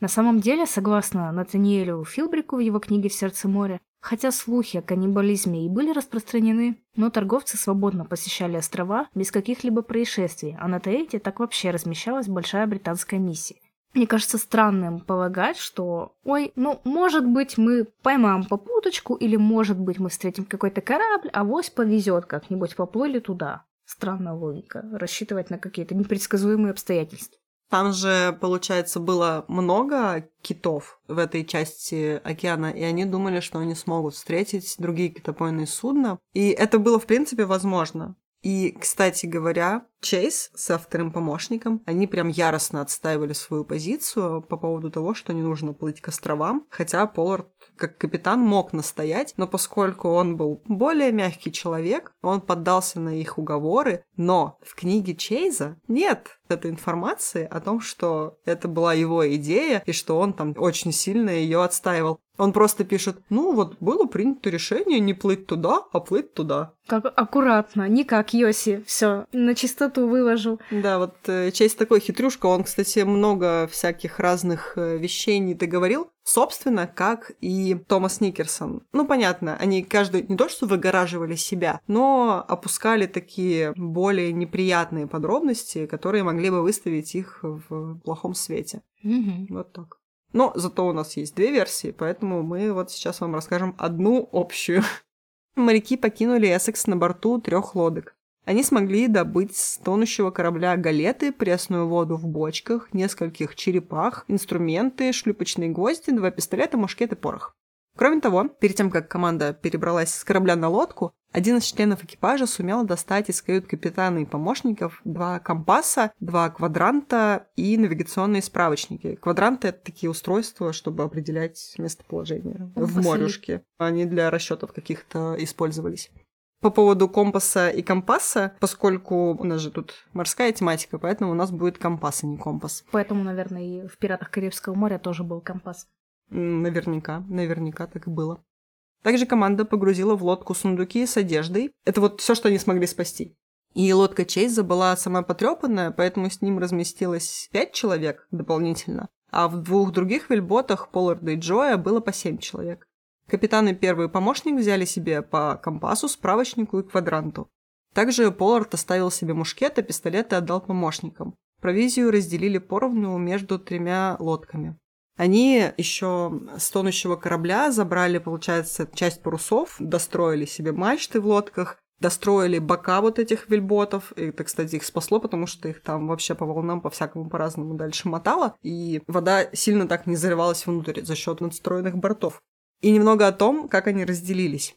На самом деле, согласно Натаниэлю Филбрику в его книге «В сердце моря», Хотя слухи о каннибализме и были распространены, но торговцы свободно посещали острова без каких-либо происшествий, а на Таити так вообще размещалась большая британская миссия. Мне кажется странным полагать, что «Ой, ну, может быть, мы поймаем попуточку, или, может быть, мы встретим какой-то корабль, а вось повезет как-нибудь поплыли туда». Странная логика. Рассчитывать на какие-то непредсказуемые обстоятельства. Там же, получается, было много китов в этой части океана, и они думали, что они смогут встретить другие китопойные судна. И это было, в принципе, возможно. И, кстати говоря, Чейз со вторым помощником, они прям яростно отстаивали свою позицию по поводу того, что не нужно плыть к островам, хотя Поллард как капитан мог настоять, но поскольку он был более мягкий человек, он поддался на их уговоры, но в книге Чейза нет этой информации о том, что это была его идея и что он там очень сильно ее отстаивал. Он просто пишет, ну вот было принято решение не плыть туда, а плыть туда. Как аккуратно, не как Йоси. Все, на чистоту выложу. Да, вот э, Чейз такой хитрюшка, он, кстати, много всяких разных э, вещей не договорил, собственно, как и Томас Никерсон. Ну, понятно, они каждый не то что выгораживали себя, но опускали такие более неприятные подробности, которые могли бы выставить их в плохом свете. Мгм. Вот так. Но зато у нас есть две версии, поэтому мы вот сейчас вам расскажем одну общую. Моряки покинули Эссекс на борту трех лодок. Они смогли добыть с тонущего корабля галеты, пресную воду в бочках, нескольких черепах, инструменты, шлюпочные гвозди, два пистолета, мушкет и порох. Кроме того, перед тем, как команда перебралась с корабля на лодку, один из членов экипажа сумел достать из кают капитана и помощников два компаса, два квадранта и навигационные справочники. Квадранты — это такие устройства, чтобы определять местоположение в Компасы. морюшке. Они для расчетов каких-то использовались. По поводу компаса и компаса, поскольку у нас же тут морская тематика, поэтому у нас будет компас, а не компас. Поэтому, наверное, и в «Пиратах Карибского моря» тоже был компас. Наверняка, наверняка так и было. Также команда погрузила в лодку сундуки с одеждой. Это вот все, что они смогли спасти. И лодка Чейза была сама потрепанная, поэтому с ним разместилось пять человек дополнительно. А в двух других вельботах Полларда и Джоя было по семь человек. Капитан и первый помощник взяли себе по компасу, справочнику и квадранту. Также Поллард оставил себе мушкет, а пистолеты отдал помощникам. Провизию разделили поровну между тремя лодками. Они еще с тонущего корабля забрали, получается, часть парусов, достроили себе мачты в лодках, достроили бока вот этих вельботов. И это, кстати, их спасло, потому что их там вообще по волнам по-всякому по-разному дальше мотало. И вода сильно так не заливалась внутрь за счет надстроенных бортов. И немного о том, как они разделились.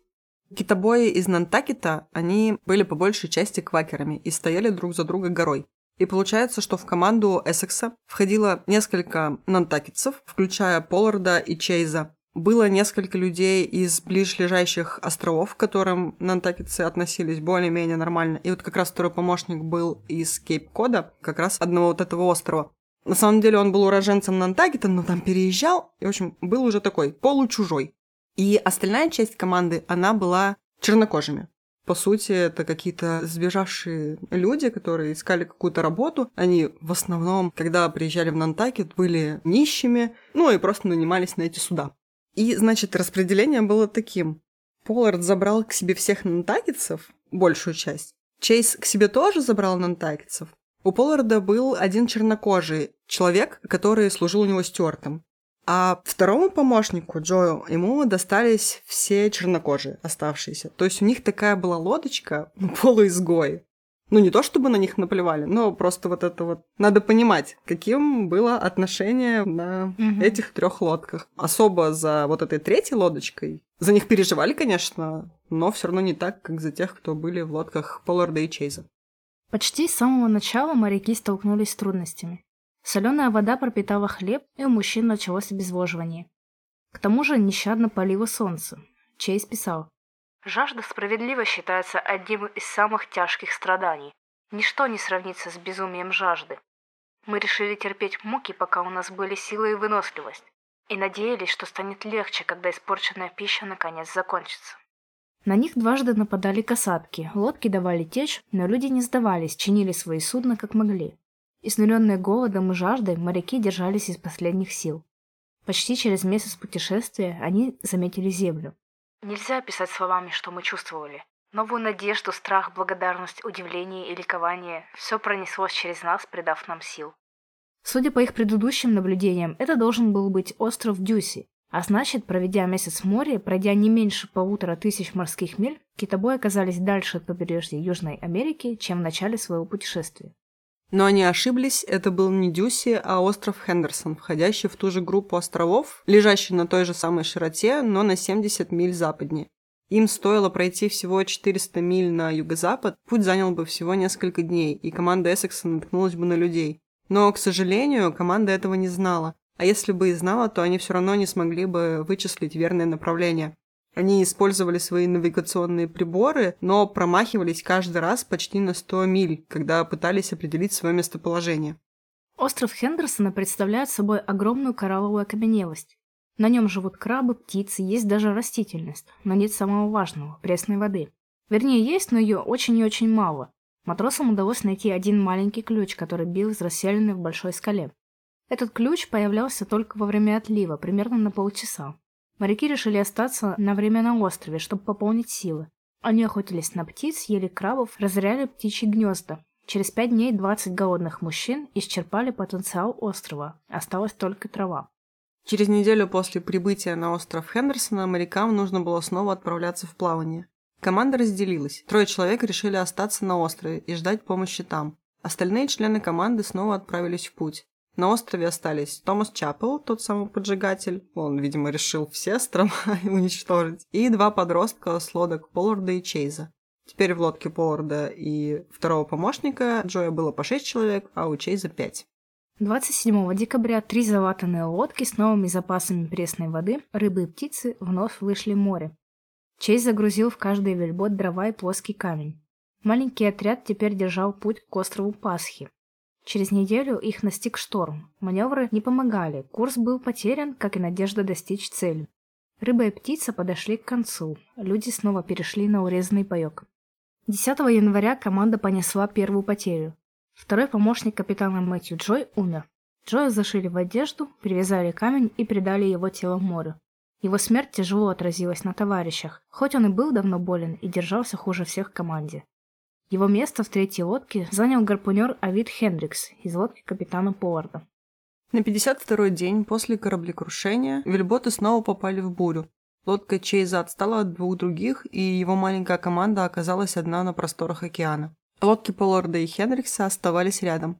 Китобои из Нантакита, они были по большей части квакерами и стояли друг за друга горой. И получается, что в команду Эссекса входило несколько нантакетцев, включая Полларда и Чейза. Было несколько людей из ближлежащих островов, к которым нантакетцы относились более-менее нормально. И вот как раз второй помощник был из Кейп-Кода, как раз одного вот этого острова. На самом деле он был уроженцем Нантакета, но там переезжал, и, в общем, был уже такой получужой. И остальная часть команды, она была чернокожими. По сути, это какие-то сбежавшие люди, которые искали какую-то работу. Они в основном, когда приезжали в Нантакет, были нищими, ну и просто нанимались на эти суда. И, значит, распределение было таким. Поллард забрал к себе всех нантакетцев, большую часть. Чейз к себе тоже забрал нантакетцев. У Полларда был один чернокожий человек, который служил у него стюартом. А второму помощнику, Джою, ему достались все чернокожие оставшиеся. То есть у них такая была лодочка, полуизгой. Ну, не то чтобы на них наплевали, но просто вот это вот... Надо понимать, каким было отношение на угу. этих трех лодках. Особо за вот этой третьей лодочкой. За них переживали, конечно, но все равно не так, как за тех, кто были в лодках Полларда и Чейза. Почти с самого начала моряки столкнулись с трудностями. Соленая вода пропитала хлеб, и у мужчин началось обезвоживание. К тому же нещадно палило солнце. Чейз писал. «Жажда справедливо считается одним из самых тяжких страданий. Ничто не сравнится с безумием жажды. Мы решили терпеть муки, пока у нас были силы и выносливость, и надеялись, что станет легче, когда испорченная пища наконец закончится. На них дважды нападали касатки, лодки давали течь, но люди не сдавались, чинили свои судна как могли. Изнуренные голодом и жаждой, моряки держались из последних сил. Почти через месяц путешествия они заметили землю. Нельзя описать словами, что мы чувствовали. Новую надежду, страх, благодарность, удивление и ликование – все пронеслось через нас, придав нам сил. Судя по их предыдущим наблюдениям, это должен был быть остров Дюси, а значит, проведя месяц в море, пройдя не меньше полутора тысяч морских миль, китобои оказались дальше от побережья Южной Америки, чем в начале своего путешествия. Но они ошиблись, это был не Дюси, а остров Хендерсон, входящий в ту же группу островов, лежащий на той же самой широте, но на 70 миль западнее. Им стоило пройти всего 400 миль на юго-запад, путь занял бы всего несколько дней, и команда Эссекса наткнулась бы на людей. Но, к сожалению, команда этого не знала. А если бы и знала, то они все равно не смогли бы вычислить верное направление. Они использовали свои навигационные приборы, но промахивались каждый раз почти на 100 миль, когда пытались определить свое местоположение. Остров Хендерсона представляет собой огромную коралловую окаменелость. На нем живут крабы, птицы, есть даже растительность, но нет самого важного – пресной воды. Вернее, есть, но ее очень и очень мало. Матросам удалось найти один маленький ключ, который бил из расселенной в большой скале. Этот ключ появлялся только во время отлива, примерно на полчаса. Моряки решили остаться на время на острове, чтобы пополнить силы. Они охотились на птиц, ели крабов, разоряли птичьи гнезда. Через пять дней 20 голодных мужчин исчерпали потенциал острова. Осталась только трава. Через неделю после прибытия на остров Хендерсона морякам нужно было снова отправляться в плавание. Команда разделилась. Трое человек решили остаться на острове и ждать помощи там. Остальные члены команды снова отправились в путь. На острове остались Томас Чапел, тот самый поджигатель. Он, видимо, решил все острова уничтожить. И два подростка с лодок Полларда и Чейза. Теперь в лодке Полларда и второго помощника Джоя было по шесть человек, а у Чейза пять. 27 декабря три залатанные лодки с новыми запасами пресной воды, рыбы и птицы вновь вышли в море. Чейз загрузил в каждый вельбот дрова и плоский камень. Маленький отряд теперь держал путь к острову Пасхи, Через неделю их настиг шторм. Маневры не помогали, курс был потерян, как и надежда достичь цели. Рыба и птица подошли к концу. Люди снова перешли на урезанный паёк. 10 января команда понесла первую потерю. Второй помощник капитана Мэтью Джой умер. Джоя зашили в одежду, привязали камень и придали его тело в море. Его смерть тяжело отразилась на товарищах, хоть он и был давно болен и держался хуже всех в команде. Его место в третьей лодке занял гарпунер Авид Хендрикс из лодки капитана Поварда. На 52-й день после кораблекрушения вельботы снова попали в бурю. Лодка Чейза отстала от двух других, и его маленькая команда оказалась одна на просторах океана. Лодки Полларда и Хендрикса оставались рядом.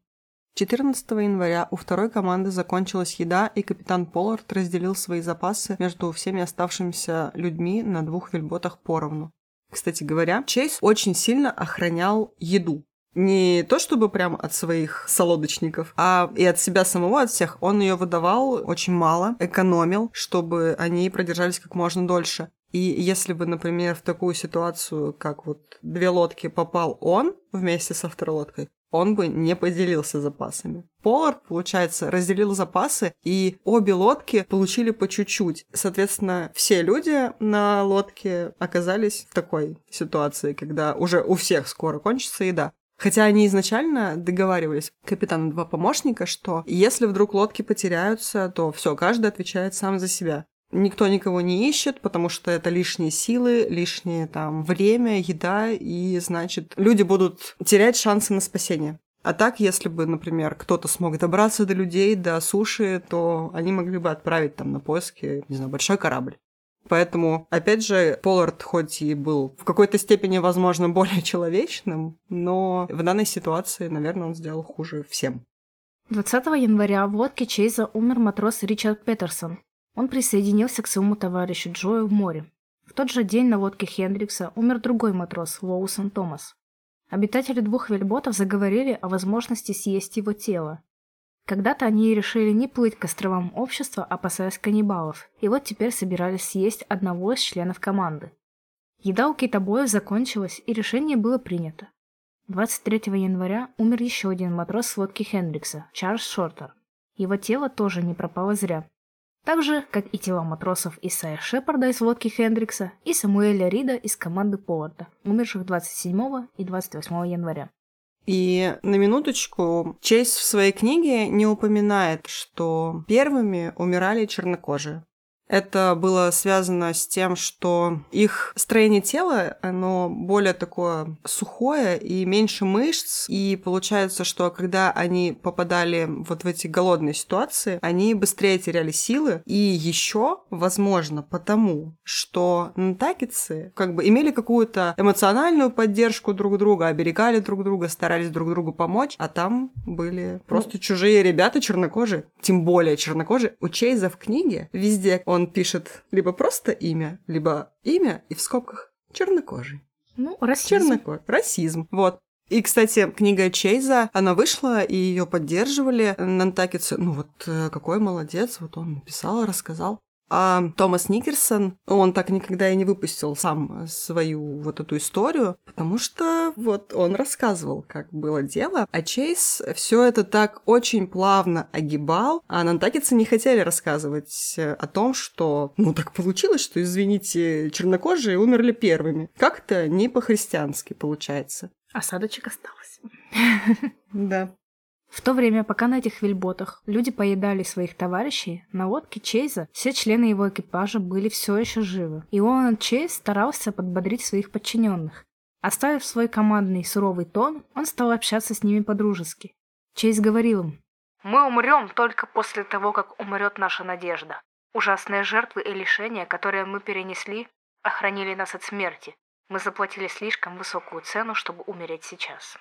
14 января у второй команды закончилась еда, и капитан Поллард разделил свои запасы между всеми оставшимися людьми на двух вельботах поровну. Кстати говоря, Чейз очень сильно охранял еду. Не то чтобы прям от своих солодочников, а и от себя самого, от всех. Он ее выдавал очень мало, экономил, чтобы они продержались как можно дольше. И если бы, например, в такую ситуацию, как вот две лодки попал он вместе со второй лодкой, он бы не поделился запасами. Поллард, получается, разделил запасы, и обе лодки получили по чуть-чуть. Соответственно, все люди на лодке оказались в такой ситуации, когда уже у всех скоро кончится еда. Хотя они изначально договаривались, капитан и два помощника, что если вдруг лодки потеряются, то все, каждый отвечает сам за себя. Никто никого не ищет, потому что это лишние силы, лишнее там время, еда, и значит, люди будут терять шансы на спасение. А так, если бы, например, кто-то смог добраться до людей, до суши, то они могли бы отправить там на поиски, не знаю, большой корабль. Поэтому, опять же, Поллард хоть и был в какой-то степени, возможно, более человечным, но в данной ситуации, наверное, он сделал хуже всем. 20 января в лодке Чейза умер матрос Ричард Петерсон. Он присоединился к своему товарищу Джою в море. В тот же день на лодке Хендрикса умер другой матрос Лоусон Томас. Обитатели двух вельботов заговорили о возможности съесть его тело. Когда-то они решили не плыть к островам общества, опасаясь каннибалов, и вот теперь собирались съесть одного из членов команды. Еда у китобоев закончилась, и решение было принято. 23 января умер еще один матрос с лодки Хендрикса, Чарльз Шортер. Его тело тоже не пропало зря. Так же, как и тела матросов Исайя Шепарда из лодки Хендрикса и Самуэля Рида из команды Поварда, умерших 27 и 28 января. И на минуточку, Чейз в своей книге не упоминает, что первыми умирали чернокожие. Это было связано с тем, что их строение тела, оно более такое сухое и меньше мышц. И получается, что когда они попадали вот в эти голодные ситуации, они быстрее теряли силы. И еще, возможно, потому, что нантакицы как бы имели какую-то эмоциональную поддержку друг друга, оберегали друг друга, старались друг другу помочь, а там были просто ну, чужие ребята чернокожие, тем более чернокожие. У Чейза в книге везде он он пишет либо просто имя, либо имя и в скобках чернокожий. Ну, расизм. Чернокожий. Расизм. Вот. И, кстати, книга Чейза, она вышла, и ее поддерживали нантакицы. Ну вот э, какой молодец, вот он написал, рассказал. А Томас Никерсон, он так никогда и не выпустил сам свою вот эту историю, потому что вот он рассказывал, как было дело, а Чейз все это так очень плавно огибал, а нантакицы не хотели рассказывать о том, что, ну так получилось, что, извините, чернокожие умерли первыми. Как-то не по-христиански получается. Осадочек осталось. Да. В то время, пока на этих вельботах люди поедали своих товарищей, на лодке Чейза все члены его экипажа были все еще живы, и он Чейз старался подбодрить своих подчиненных. Оставив свой командный суровый тон, он стал общаться с ними по-дружески. Чейз говорил им, «Мы умрем только после того, как умрет наша надежда. Ужасные жертвы и лишения, которые мы перенесли, охранили нас от смерти. Мы заплатили слишком высокую цену, чтобы умереть сейчас».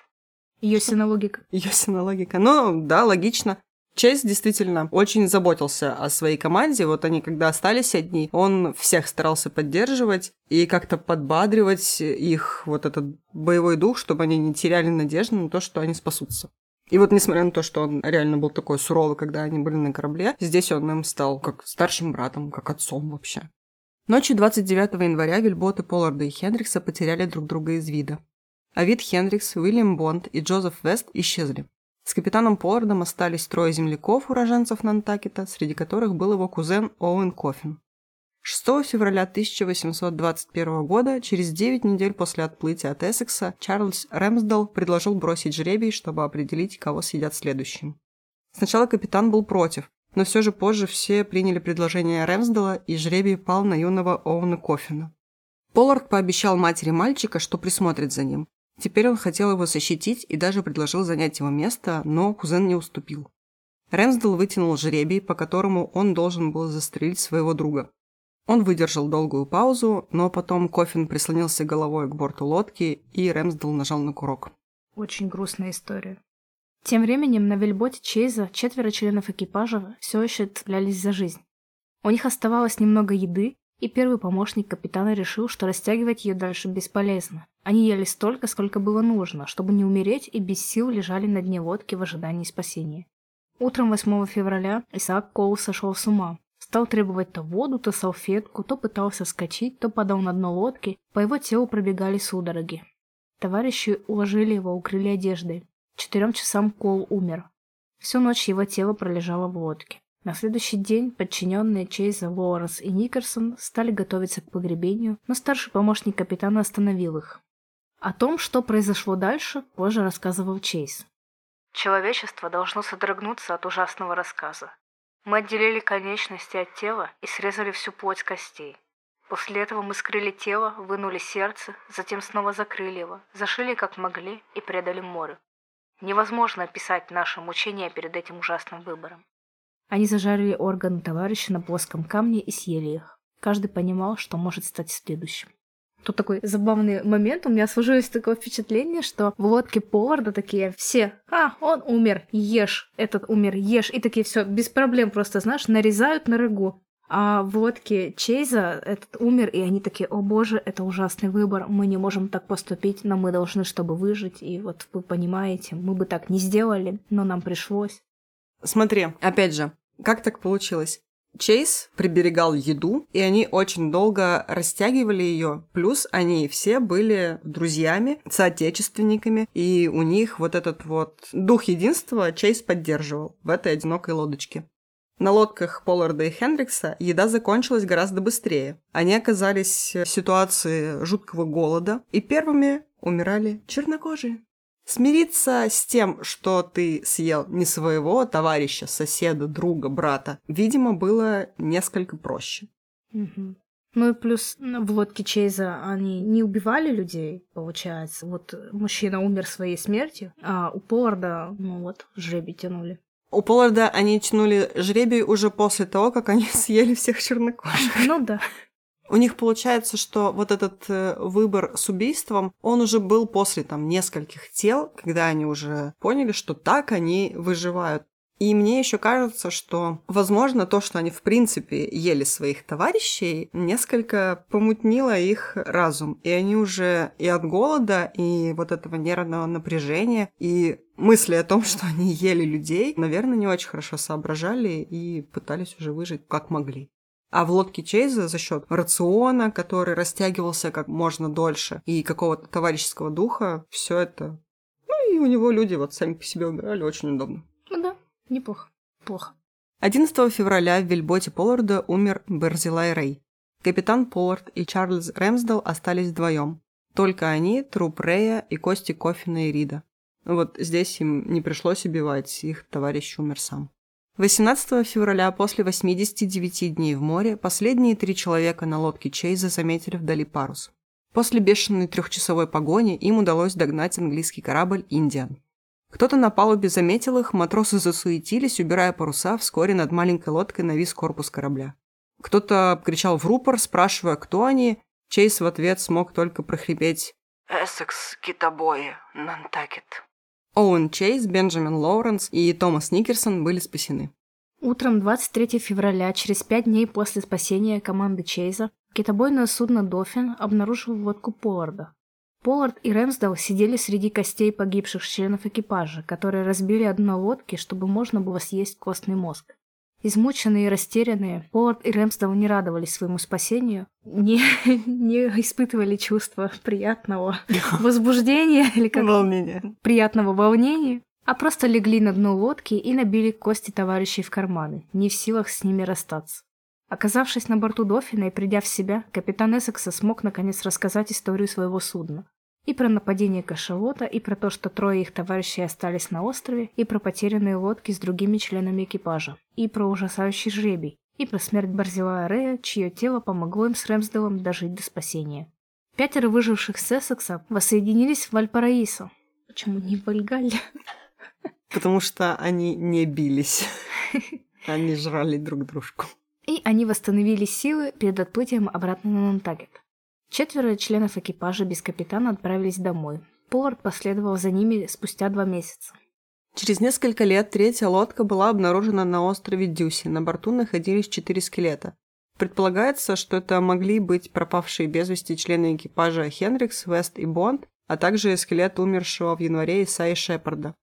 Йосина логика. Йосина логика. Ну, да, логично. Чейз действительно очень заботился о своей команде. Вот они, когда остались одни, он всех старался поддерживать и как-то подбадривать их вот этот боевой дух, чтобы они не теряли надежды на то, что они спасутся. И вот несмотря на то, что он реально был такой суровый, когда они были на корабле, здесь он им стал как старшим братом, как отцом вообще. Ночью 29 января Вильботы, Полларда и Хендрикса потеряли друг друга из вида. Авид Хендрикс, Уильям Бонд и Джозеф Вест исчезли. С капитаном Поллардом остались трое земляков, уроженцев Нантакета, среди которых был его кузен Оуэн Кофин. 6 февраля 1821 года, через 9 недель после отплытия от Эссекса, Чарльз Рэмсдал предложил бросить жребий, чтобы определить, кого съедят следующим. Сначала капитан был против, но все же позже все приняли предложение Рэмсдала, и жребий пал на юного Оуэна Кофина. Поллард пообещал матери мальчика, что присмотрит за ним. Теперь он хотел его защитить и даже предложил занять его место, но кузен не уступил. Рэмсдал вытянул жребий, по которому он должен был застрелить своего друга. Он выдержал долгую паузу, но потом Кофин прислонился головой к борту лодки, и Рэмсдал нажал на курок. Очень грустная история. Тем временем на вельботе Чейза четверо членов экипажа все еще цеплялись за жизнь. У них оставалось немного еды, и первый помощник капитана решил, что растягивать ее дальше бесполезно. Они ели столько, сколько было нужно, чтобы не умереть, и без сил лежали на дне лодки в ожидании спасения. Утром 8 февраля Исаак Коул сошел с ума. Стал требовать то воду, то салфетку, то пытался скачать, то падал на дно лодки, по его телу пробегали судороги. Товарищи уложили его, укрыли одеждой. Четырем часам Кол умер. Всю ночь его тело пролежало в лодке. На следующий день подчиненные Чейза, Лоуренс и Никерсон стали готовиться к погребению, но старший помощник капитана остановил их. О том, что произошло дальше, позже рассказывал Чейз. Человечество должно содрогнуться от ужасного рассказа. Мы отделили конечности от тела и срезали всю плоть костей. После этого мы скрыли тело, вынули сердце, затем снова закрыли его, зашили как могли и предали море. Невозможно описать наше мучение перед этим ужасным выбором. Они зажарили органы товарища на плоском камне и съели их. Каждый понимал, что может стать следующим. Тут такой забавный момент. У меня сложилось такое впечатление, что в лодке Поварда такие все, а, он умер, ешь, этот умер, ешь. И такие все без проблем просто, знаешь, нарезают на рыгу. А в лодке Чейза этот умер, и они такие, о боже, это ужасный выбор, мы не можем так поступить, но мы должны, чтобы выжить, и вот вы понимаете, мы бы так не сделали, но нам пришлось. Смотри, опять же, как так получилось? Чейз приберегал еду, и они очень долго растягивали ее. Плюс они все были друзьями, соотечественниками, и у них вот этот вот дух единства Чейз поддерживал в этой одинокой лодочке. На лодках Полларда и Хендрикса еда закончилась гораздо быстрее. Они оказались в ситуации жуткого голода, и первыми умирали чернокожие. Смириться с тем, что ты съел не своего товарища, соседа, друга, брата, видимо, было несколько проще. Угу. Ну и плюс ну, в лодке Чейза они не убивали людей, получается. Вот мужчина умер своей смертью, а у Полларда, ну вот, жребий тянули. У Полларда они тянули жребий уже после того, как они съели всех чернокожих. Ну да. У них получается, что вот этот э, выбор с убийством, он уже был после там нескольких тел, когда они уже поняли, что так они выживают. И мне еще кажется, что, возможно, то, что они в принципе ели своих товарищей, несколько помутнило их разум. И они уже и от голода, и вот этого нервного напряжения, и мысли о том, что они ели людей, наверное, не очень хорошо соображали и пытались уже выжить как могли. А в лодке Чейза за счет рациона, который растягивался как можно дольше, и какого-то товарищеского духа, все это... Ну и у него люди вот сами по себе умирали, очень удобно. Ну да, неплохо. Плохо. 11 февраля в вельботе Полларда умер Берзилай Рэй. Капитан Поллард и Чарльз Рэмсдал остались вдвоем. Только они, труп Рэя и кости Кофина и Рида. Вот здесь им не пришлось убивать, их товарищ умер сам. 18 февраля после 89 дней в море последние три человека на лодке Чейза заметили вдали парус. После бешеной трехчасовой погони им удалось догнать английский корабль «Индиан». Кто-то на палубе заметил их, матросы засуетились, убирая паруса, вскоре над маленькой лодкой навис корпус корабля. Кто-то кричал в рупор, спрашивая, кто они. Чейз в ответ смог только прохрипеть «Эссекс, китобои, Нантакет». Оуэн Чейз, Бенджамин Лоуренс и Томас Никерсон были спасены. Утром 23 февраля, через пять дней после спасения команды Чейза, китобойное судно «Доффин» обнаружило лодку Полларда. Поллард и Рэмсдал сидели среди костей погибших членов экипажа, которые разбили одну лодки, чтобы можно было съесть костный мозг. Измученные и растерянные, Поллард и Рэмсдал не радовались своему спасению, не, не испытывали чувства приятного возбуждения или как Волнение. приятного волнения, а просто легли на дно лодки и набили кости товарищей в карманы, не в силах с ними расстаться. Оказавшись на борту Дофина и придя в себя, капитан Эссекса смог наконец рассказать историю своего судна. И про нападение кашалота, и про то, что трое их товарищей остались на острове, и про потерянные лодки с другими членами экипажа, и про ужасающий жребий, и про смерть Барзилая Рея, чье тело помогло им с Рэмсделом дожить до спасения. Пятеро выживших с Эссекса воссоединились в Вальпараисо. Почему не в Вальгалле? Потому что они не бились. Они жрали друг дружку. И они восстановили силы перед отплытием обратно на Нантагет. Четверо членов экипажа без капитана отправились домой. Поллард последовал за ними спустя два месяца. Через несколько лет третья лодка была обнаружена на острове Дюси. На борту находились четыре скелета. Предполагается, что это могли быть пропавшие без вести члены экипажа Хенрикс, Вест и Бонд, а также скелет умершего в январе Исаи Шепарда.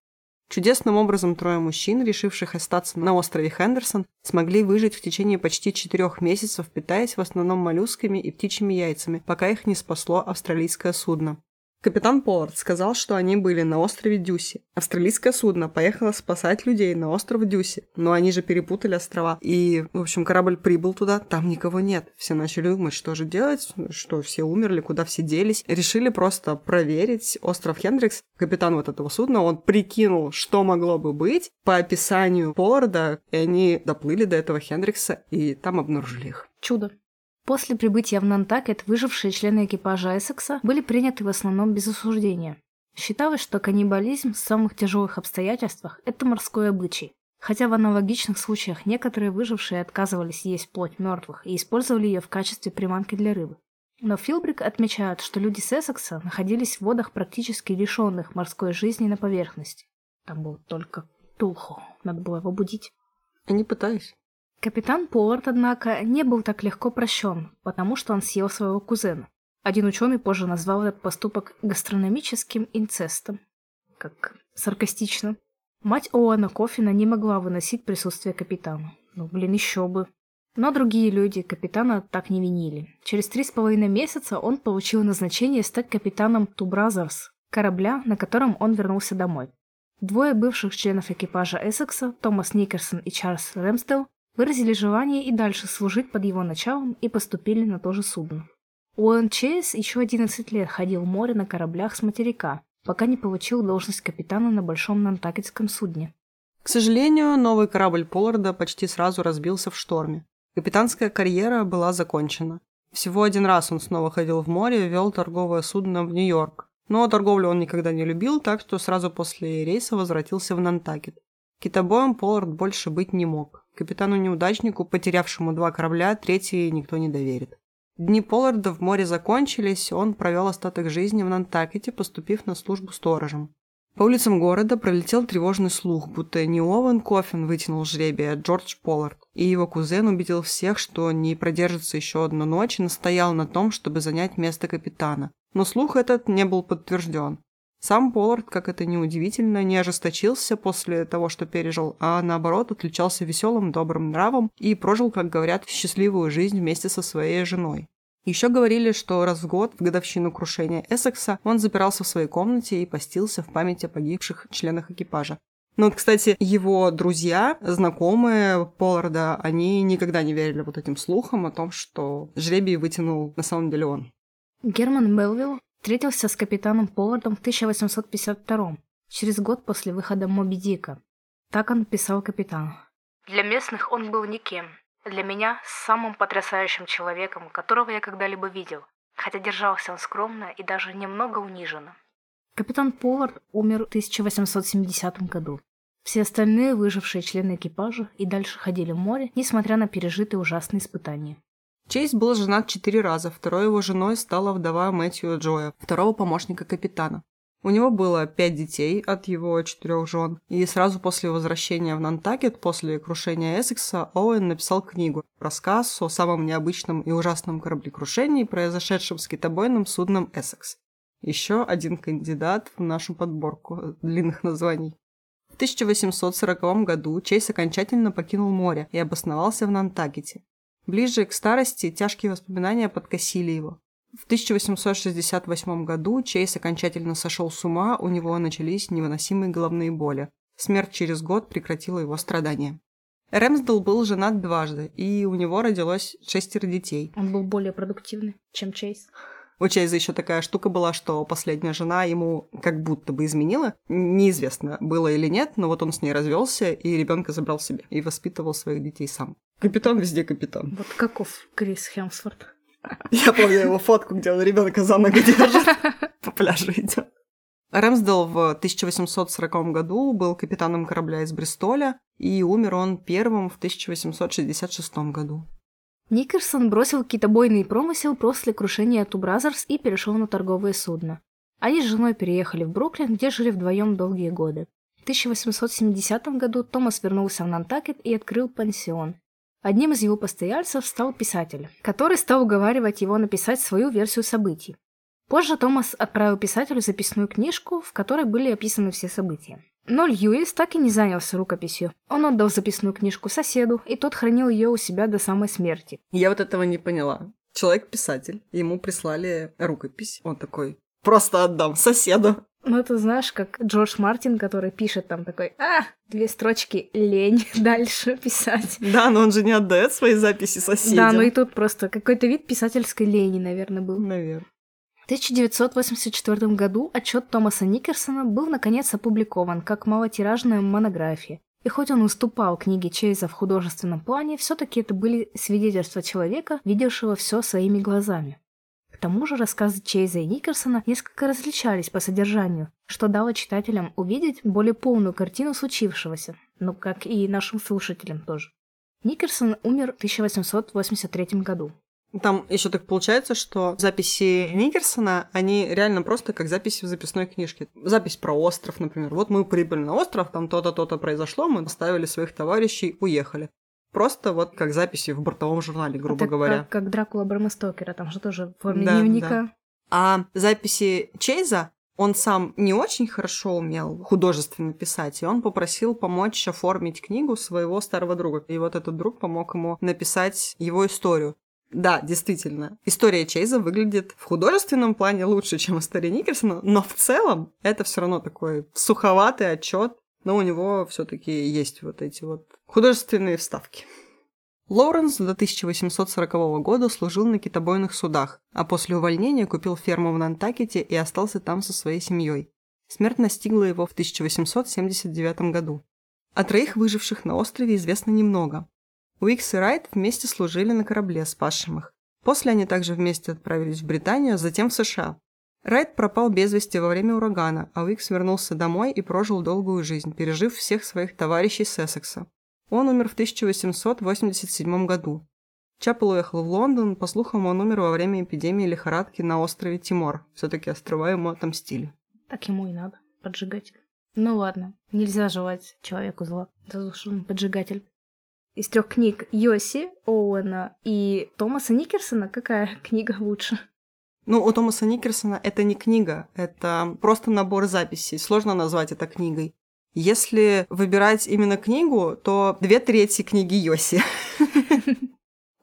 Чудесным образом трое мужчин, решивших остаться на острове Хендерсон, смогли выжить в течение почти четырех месяцев, питаясь в основном моллюсками и птичьими яйцами, пока их не спасло австралийское судно. Капитан Поллард сказал, что они были на острове Дюси. Австралийское судно поехало спасать людей на остров Дюси, но они же перепутали острова. И, в общем, корабль прибыл туда, там никого нет. Все начали думать, что же делать, что все умерли, куда все делись. Решили просто проверить остров Хендрикс. Капитан вот этого судна, он прикинул, что могло бы быть по описанию Полларда, и они доплыли до этого Хендрикса, и там обнаружили их. Чудо. После прибытия в Нантакет выжившие члены экипажа Эссекса были приняты в основном без осуждения. Считалось, что каннибализм в самых тяжелых обстоятельствах – это морской обычай. Хотя в аналогичных случаях некоторые выжившие отказывались есть плоть мертвых и использовали ее в качестве приманки для рыбы. Но Филбрик отмечает, что люди Эссекса находились в водах практически лишенных морской жизни на поверхности. Там был только Тулхо, надо было его будить. Они пытались. Капитан Поллард, однако, не был так легко прощен, потому что он съел своего кузена. Один ученый позже назвал этот поступок гастрономическим инцестом. Как саркастично. Мать Оуэна Кофина не могла выносить присутствие капитана. Ну, блин, еще бы. Но другие люди капитана так не винили. Через три с половиной месяца он получил назначение стать капитаном Two Brothers, корабля, на котором он вернулся домой. Двое бывших членов экипажа Эссекса, Томас Никерсон и Чарльз Рэмсдел, выразили желание и дальше служить под его началом и поступили на то же судно. Уэн Чейз еще 11 лет ходил в море на кораблях с материка, пока не получил должность капитана на большом нантакетском судне. К сожалению, новый корабль Полларда почти сразу разбился в шторме. Капитанская карьера была закончена. Всего один раз он снова ходил в море и вел торговое судно в Нью-Йорк. Но торговлю он никогда не любил, так что сразу после рейса возвратился в Нантакет. Китобоем Поллард больше быть не мог. Капитану-неудачнику, потерявшему два корабля, третий никто не доверит. Дни Полларда в море закончились, он провел остаток жизни в Нантакете, поступив на службу сторожем. По улицам города пролетел тревожный слух, будто не Оуэн Кофин вытянул жребие, а Джордж Поллард. И его кузен убедил всех, что не продержится еще одну ночь и настоял на том, чтобы занять место капитана. Но слух этот не был подтвержден. Сам Поллард, как это ни удивительно, не ожесточился после того, что пережил, а наоборот отличался веселым, добрым нравом и прожил, как говорят, счастливую жизнь вместе со своей женой. Еще говорили, что раз в год, в годовщину крушения Эссекса, он запирался в своей комнате и постился в память о погибших членах экипажа. Ну вот, кстати, его друзья, знакомые Полларда, они никогда не верили вот этим слухам о том, что жребий вытянул на самом деле он. Герман Мелвилл Встретился с капитаном Поллардом в 1852 через год после выхода Моби Дика. Так он писал капитан. Для местных он был никем. Для меня самым потрясающим человеком, которого я когда-либо видел. Хотя держался он скромно и даже немного униженно. Капитан Поллард умер в 1870 году. Все остальные выжившие члены экипажа и дальше ходили в море, несмотря на пережитые ужасные испытания. Чейз был женат четыре раза, второй его женой стала вдова Мэтью Джоя, второго помощника капитана. У него было пять детей от его четырех жен, и сразу после возвращения в Нантакет, после крушения Эссекса, Оуэн написал книгу, рассказ о самом необычном и ужасном кораблекрушении, произошедшем с китобойным судном Эссекс. Еще один кандидат в нашу подборку длинных названий. В 1840 году Чейз окончательно покинул море и обосновался в Нантакете. Ближе к старости тяжкие воспоминания подкосили его. В 1868 году Чейз окончательно сошел с ума, у него начались невыносимые головные боли. Смерть через год прекратила его страдания. Рэмсдел был женат дважды, и у него родилось шестеро детей. Он был более продуктивный, чем Чейз. У Чейза еще такая штука была, что последняя жена ему как будто бы изменила. Неизвестно, было или нет, но вот он с ней развелся и ребенка забрал себе и воспитывал своих детей сам. Капитан везде капитан. Вот каков Крис Хемсворт. Я помню его фотку, где он ребенка за ногу держит, по пляжу идет. Рэмсдел в 1840 году был капитаном корабля из Бристоля, и умер он первым в 1866 году. Никерсон бросил китобойный промысел после крушения Two Brothers и перешел на торговые судна. Они с женой переехали в Бруклин, где жили вдвоем долгие годы. В 1870 году Томас вернулся в Нантакет и открыл пансион. Одним из его постояльцев стал писатель, который стал уговаривать его написать свою версию событий. Позже Томас отправил писателю записную книжку, в которой были описаны все события. Но Льюис так и не занялся рукописью. Он отдал записную книжку соседу, и тот хранил ее у себя до самой смерти. Я вот этого не поняла. Человек-писатель, ему прислали рукопись. Он такой, просто отдам соседу. Ну, это знаешь, как Джордж Мартин, который пишет там такой, а, две строчки, лень дальше писать. Да, но он же не отдает свои записи соседям. Да, ну и тут просто какой-то вид писательской лени, наверное, был. Наверное. В 1984 году отчет Томаса Никерсона был наконец опубликован как малотиражная монография. И хоть он уступал книге Чейза в художественном плане, все-таки это были свидетельства человека, видевшего все своими глазами. Тому же рассказы Чейза и Никерсона несколько различались по содержанию, что дало читателям увидеть более полную картину случившегося, ну как и нашим слушателям тоже. Никерсон умер в 1883 году. Там еще так получается, что записи Никерсона, они реально просто как записи в записной книжке. Запись про остров, например. Вот мы прибыли на остров, там то-то, то-то произошло, мы оставили своих товарищей, уехали. Просто вот как записи в бортовом журнале, грубо Это говоря. Как, как Дракула Брэма Стокера, там же тоже в форме Да, дневника. да. А записи Чейза он сам не очень хорошо умел художественно писать, и он попросил помочь оформить книгу своего старого друга. И вот этот друг помог ему написать его историю. Да, действительно, история Чейза выглядит в художественном плане лучше, чем история Никерсона, но в целом это все равно такой суховатый отчет, но у него все-таки есть вот эти вот художественные вставки. Лоуренс до 1840 года служил на китобойных судах, а после увольнения купил ферму в Нантакете и остался там со своей семьей. Смерть настигла его в 1879 году. О троих выживших на острове известно немного. Уикс и Райт вместе служили на корабле, спасшем их. После они также вместе отправились в Британию, а затем в США. Райт пропал без вести во время урагана, а Уикс вернулся домой и прожил долгую жизнь, пережив всех своих товарищей с. Он умер в 1887 году. Чапел уехал в Лондон, по слухам, он умер во время эпидемии лихорадки на острове Тимор. Все-таки острова ему отомстили. Так ему и надо, поджигатель. Ну ладно, нельзя желать человеку зла, за то, что он поджигатель. Из трех книг Йоси, Оуэна и Томаса Никерсона какая книга лучше? Ну, у Томаса Никерсона это не книга, это просто набор записей. Сложно назвать это книгой. Если выбирать именно книгу, то две трети книги Йоси.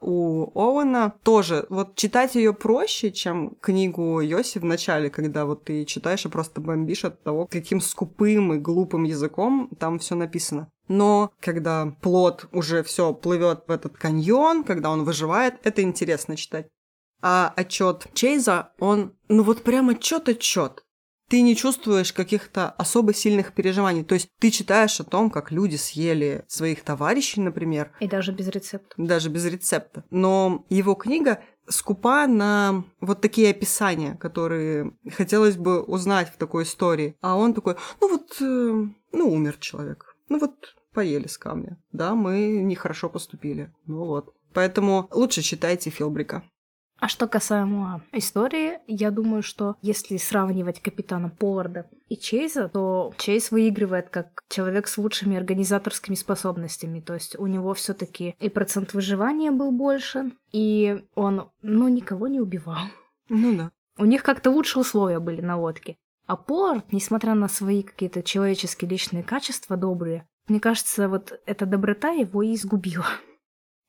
У Оуэна тоже, вот читать ее проще, чем книгу Йоси в начале, когда вот ты читаешь и просто бомбишь от того, каким скупым и глупым языком там все написано. Но когда плод уже все плывет в этот каньон, когда он выживает, это интересно читать. А отчет Чейза, он, ну вот прям отчет-отчет ты не чувствуешь каких-то особо сильных переживаний. То есть ты читаешь о том, как люди съели своих товарищей, например. И даже без рецепта. Даже без рецепта. Но его книга скупа на вот такие описания, которые хотелось бы узнать в такой истории. А он такой, ну вот, э, ну умер человек. Ну вот поели с камня. Да, мы нехорошо поступили. Ну вот. Поэтому лучше читайте Филбрика. А что касаемо истории, я думаю, что если сравнивать капитана Поварда и Чейза, то Чейз выигрывает как человек с лучшими организаторскими способностями. То есть у него все таки и процент выживания был больше, и он, ну, никого не убивал. Ну да. У них как-то лучше условия были на лодке. А Повард, несмотря на свои какие-то человеческие личные качества добрые, мне кажется, вот эта доброта его и изгубила.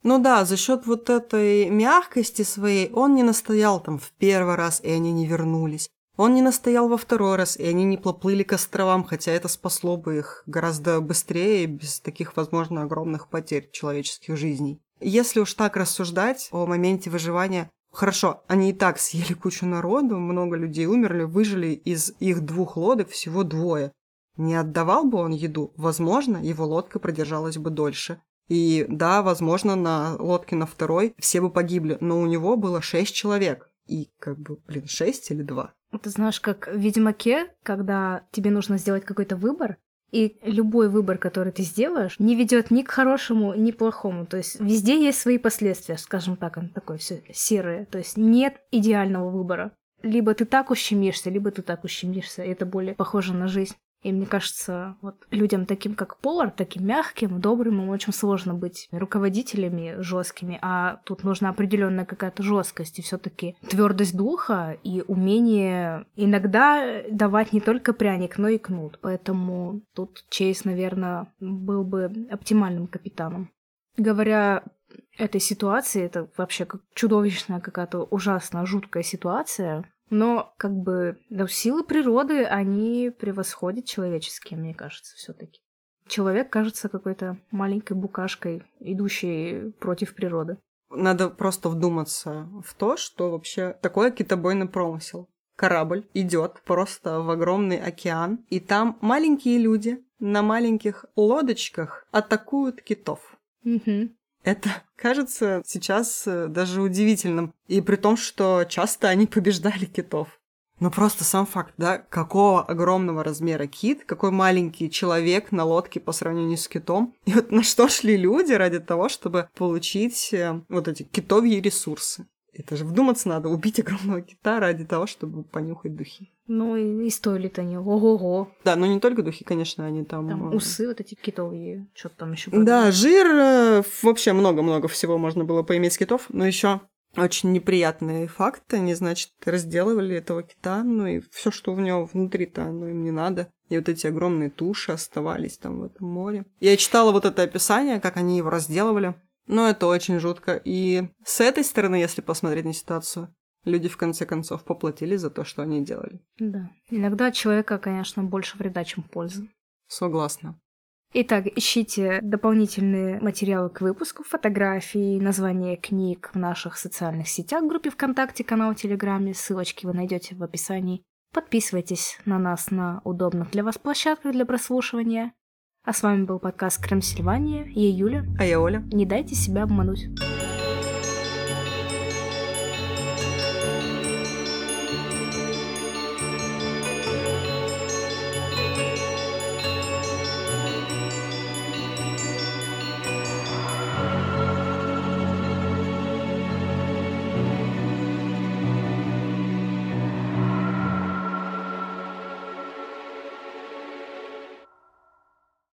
Ну да, за счет вот этой мягкости своей он не настоял там в первый раз, и они не вернулись. Он не настоял во второй раз, и они не поплыли к островам, хотя это спасло бы их гораздо быстрее, без таких, возможно, огромных потерь человеческих жизней. Если уж так рассуждать о моменте выживания, хорошо, они и так съели кучу народу, много людей умерли, выжили из их двух лодок всего двое. Не отдавал бы он еду, возможно, его лодка продержалась бы дольше. И да, возможно, на лодке на второй все бы погибли, но у него было шесть человек. И как бы, блин, шесть или два? Ты знаешь, как в Ведьмаке, когда тебе нужно сделать какой-то выбор, и любой выбор, который ты сделаешь, не ведет ни к хорошему, ни к плохому. То есть везде есть свои последствия, скажем так, он такой все серое. То есть нет идеального выбора. Либо ты так ущемишься, либо ты так ущемишься. Это более похоже на жизнь. И мне кажется, вот людям таким, как Полар, таким мягким, добрым, им очень сложно быть руководителями жесткими, а тут нужна определенная какая-то жесткость и все-таки твердость духа и умение иногда давать не только пряник, но и кнут. Поэтому тут Чейз, наверное, был бы оптимальным капитаном. Говоря этой ситуации, это вообще как чудовищная какая-то ужасная, жуткая ситуация, но как бы ну, силы природы, они превосходят человеческие, мне кажется, все таки Человек кажется какой-то маленькой букашкой, идущей против природы. Надо просто вдуматься в то, что вообще такое китобойный промысел. Корабль идет просто в огромный океан, и там маленькие люди на маленьких лодочках атакуют китов. Угу. Это кажется сейчас э, даже удивительным. И при том, что часто они побеждали китов. Но просто сам факт, да, какого огромного размера кит, какой маленький человек на лодке по сравнению с китом. И вот на что шли люди ради того, чтобы получить э, вот эти китовьи ресурсы. Это же вдуматься надо, убить огромного кита ради того, чтобы понюхать духи. Ну и, и стоили-то они ого-го. Да, но не только духи, конечно, они там... Там э, усы вот эти китовые, что-то там еще. Да, жир, э, вообще много-много всего можно было поиметь с китов, но еще очень неприятные факты, они, значит, разделывали этого кита, ну и все, что в него внутри-то, оно им не надо. И вот эти огромные туши оставались там в этом море. Я читала вот это описание, как они его разделывали. Но это очень жутко. И с этой стороны, если посмотреть на ситуацию, люди в конце концов поплатили за то, что они делали. Да. Иногда от человека, конечно, больше вреда, чем пользы. Согласна. Итак, ищите дополнительные материалы к выпуску, фотографии, названия книг в наших социальных сетях, группе ВКонтакте, канал Телеграме. Ссылочки вы найдете в описании. Подписывайтесь на нас на удобных для вас площадках для прослушивания. А с вами был подкаст Крем Сильвания. Я Юля. А я Оля. Не дайте себя обмануть.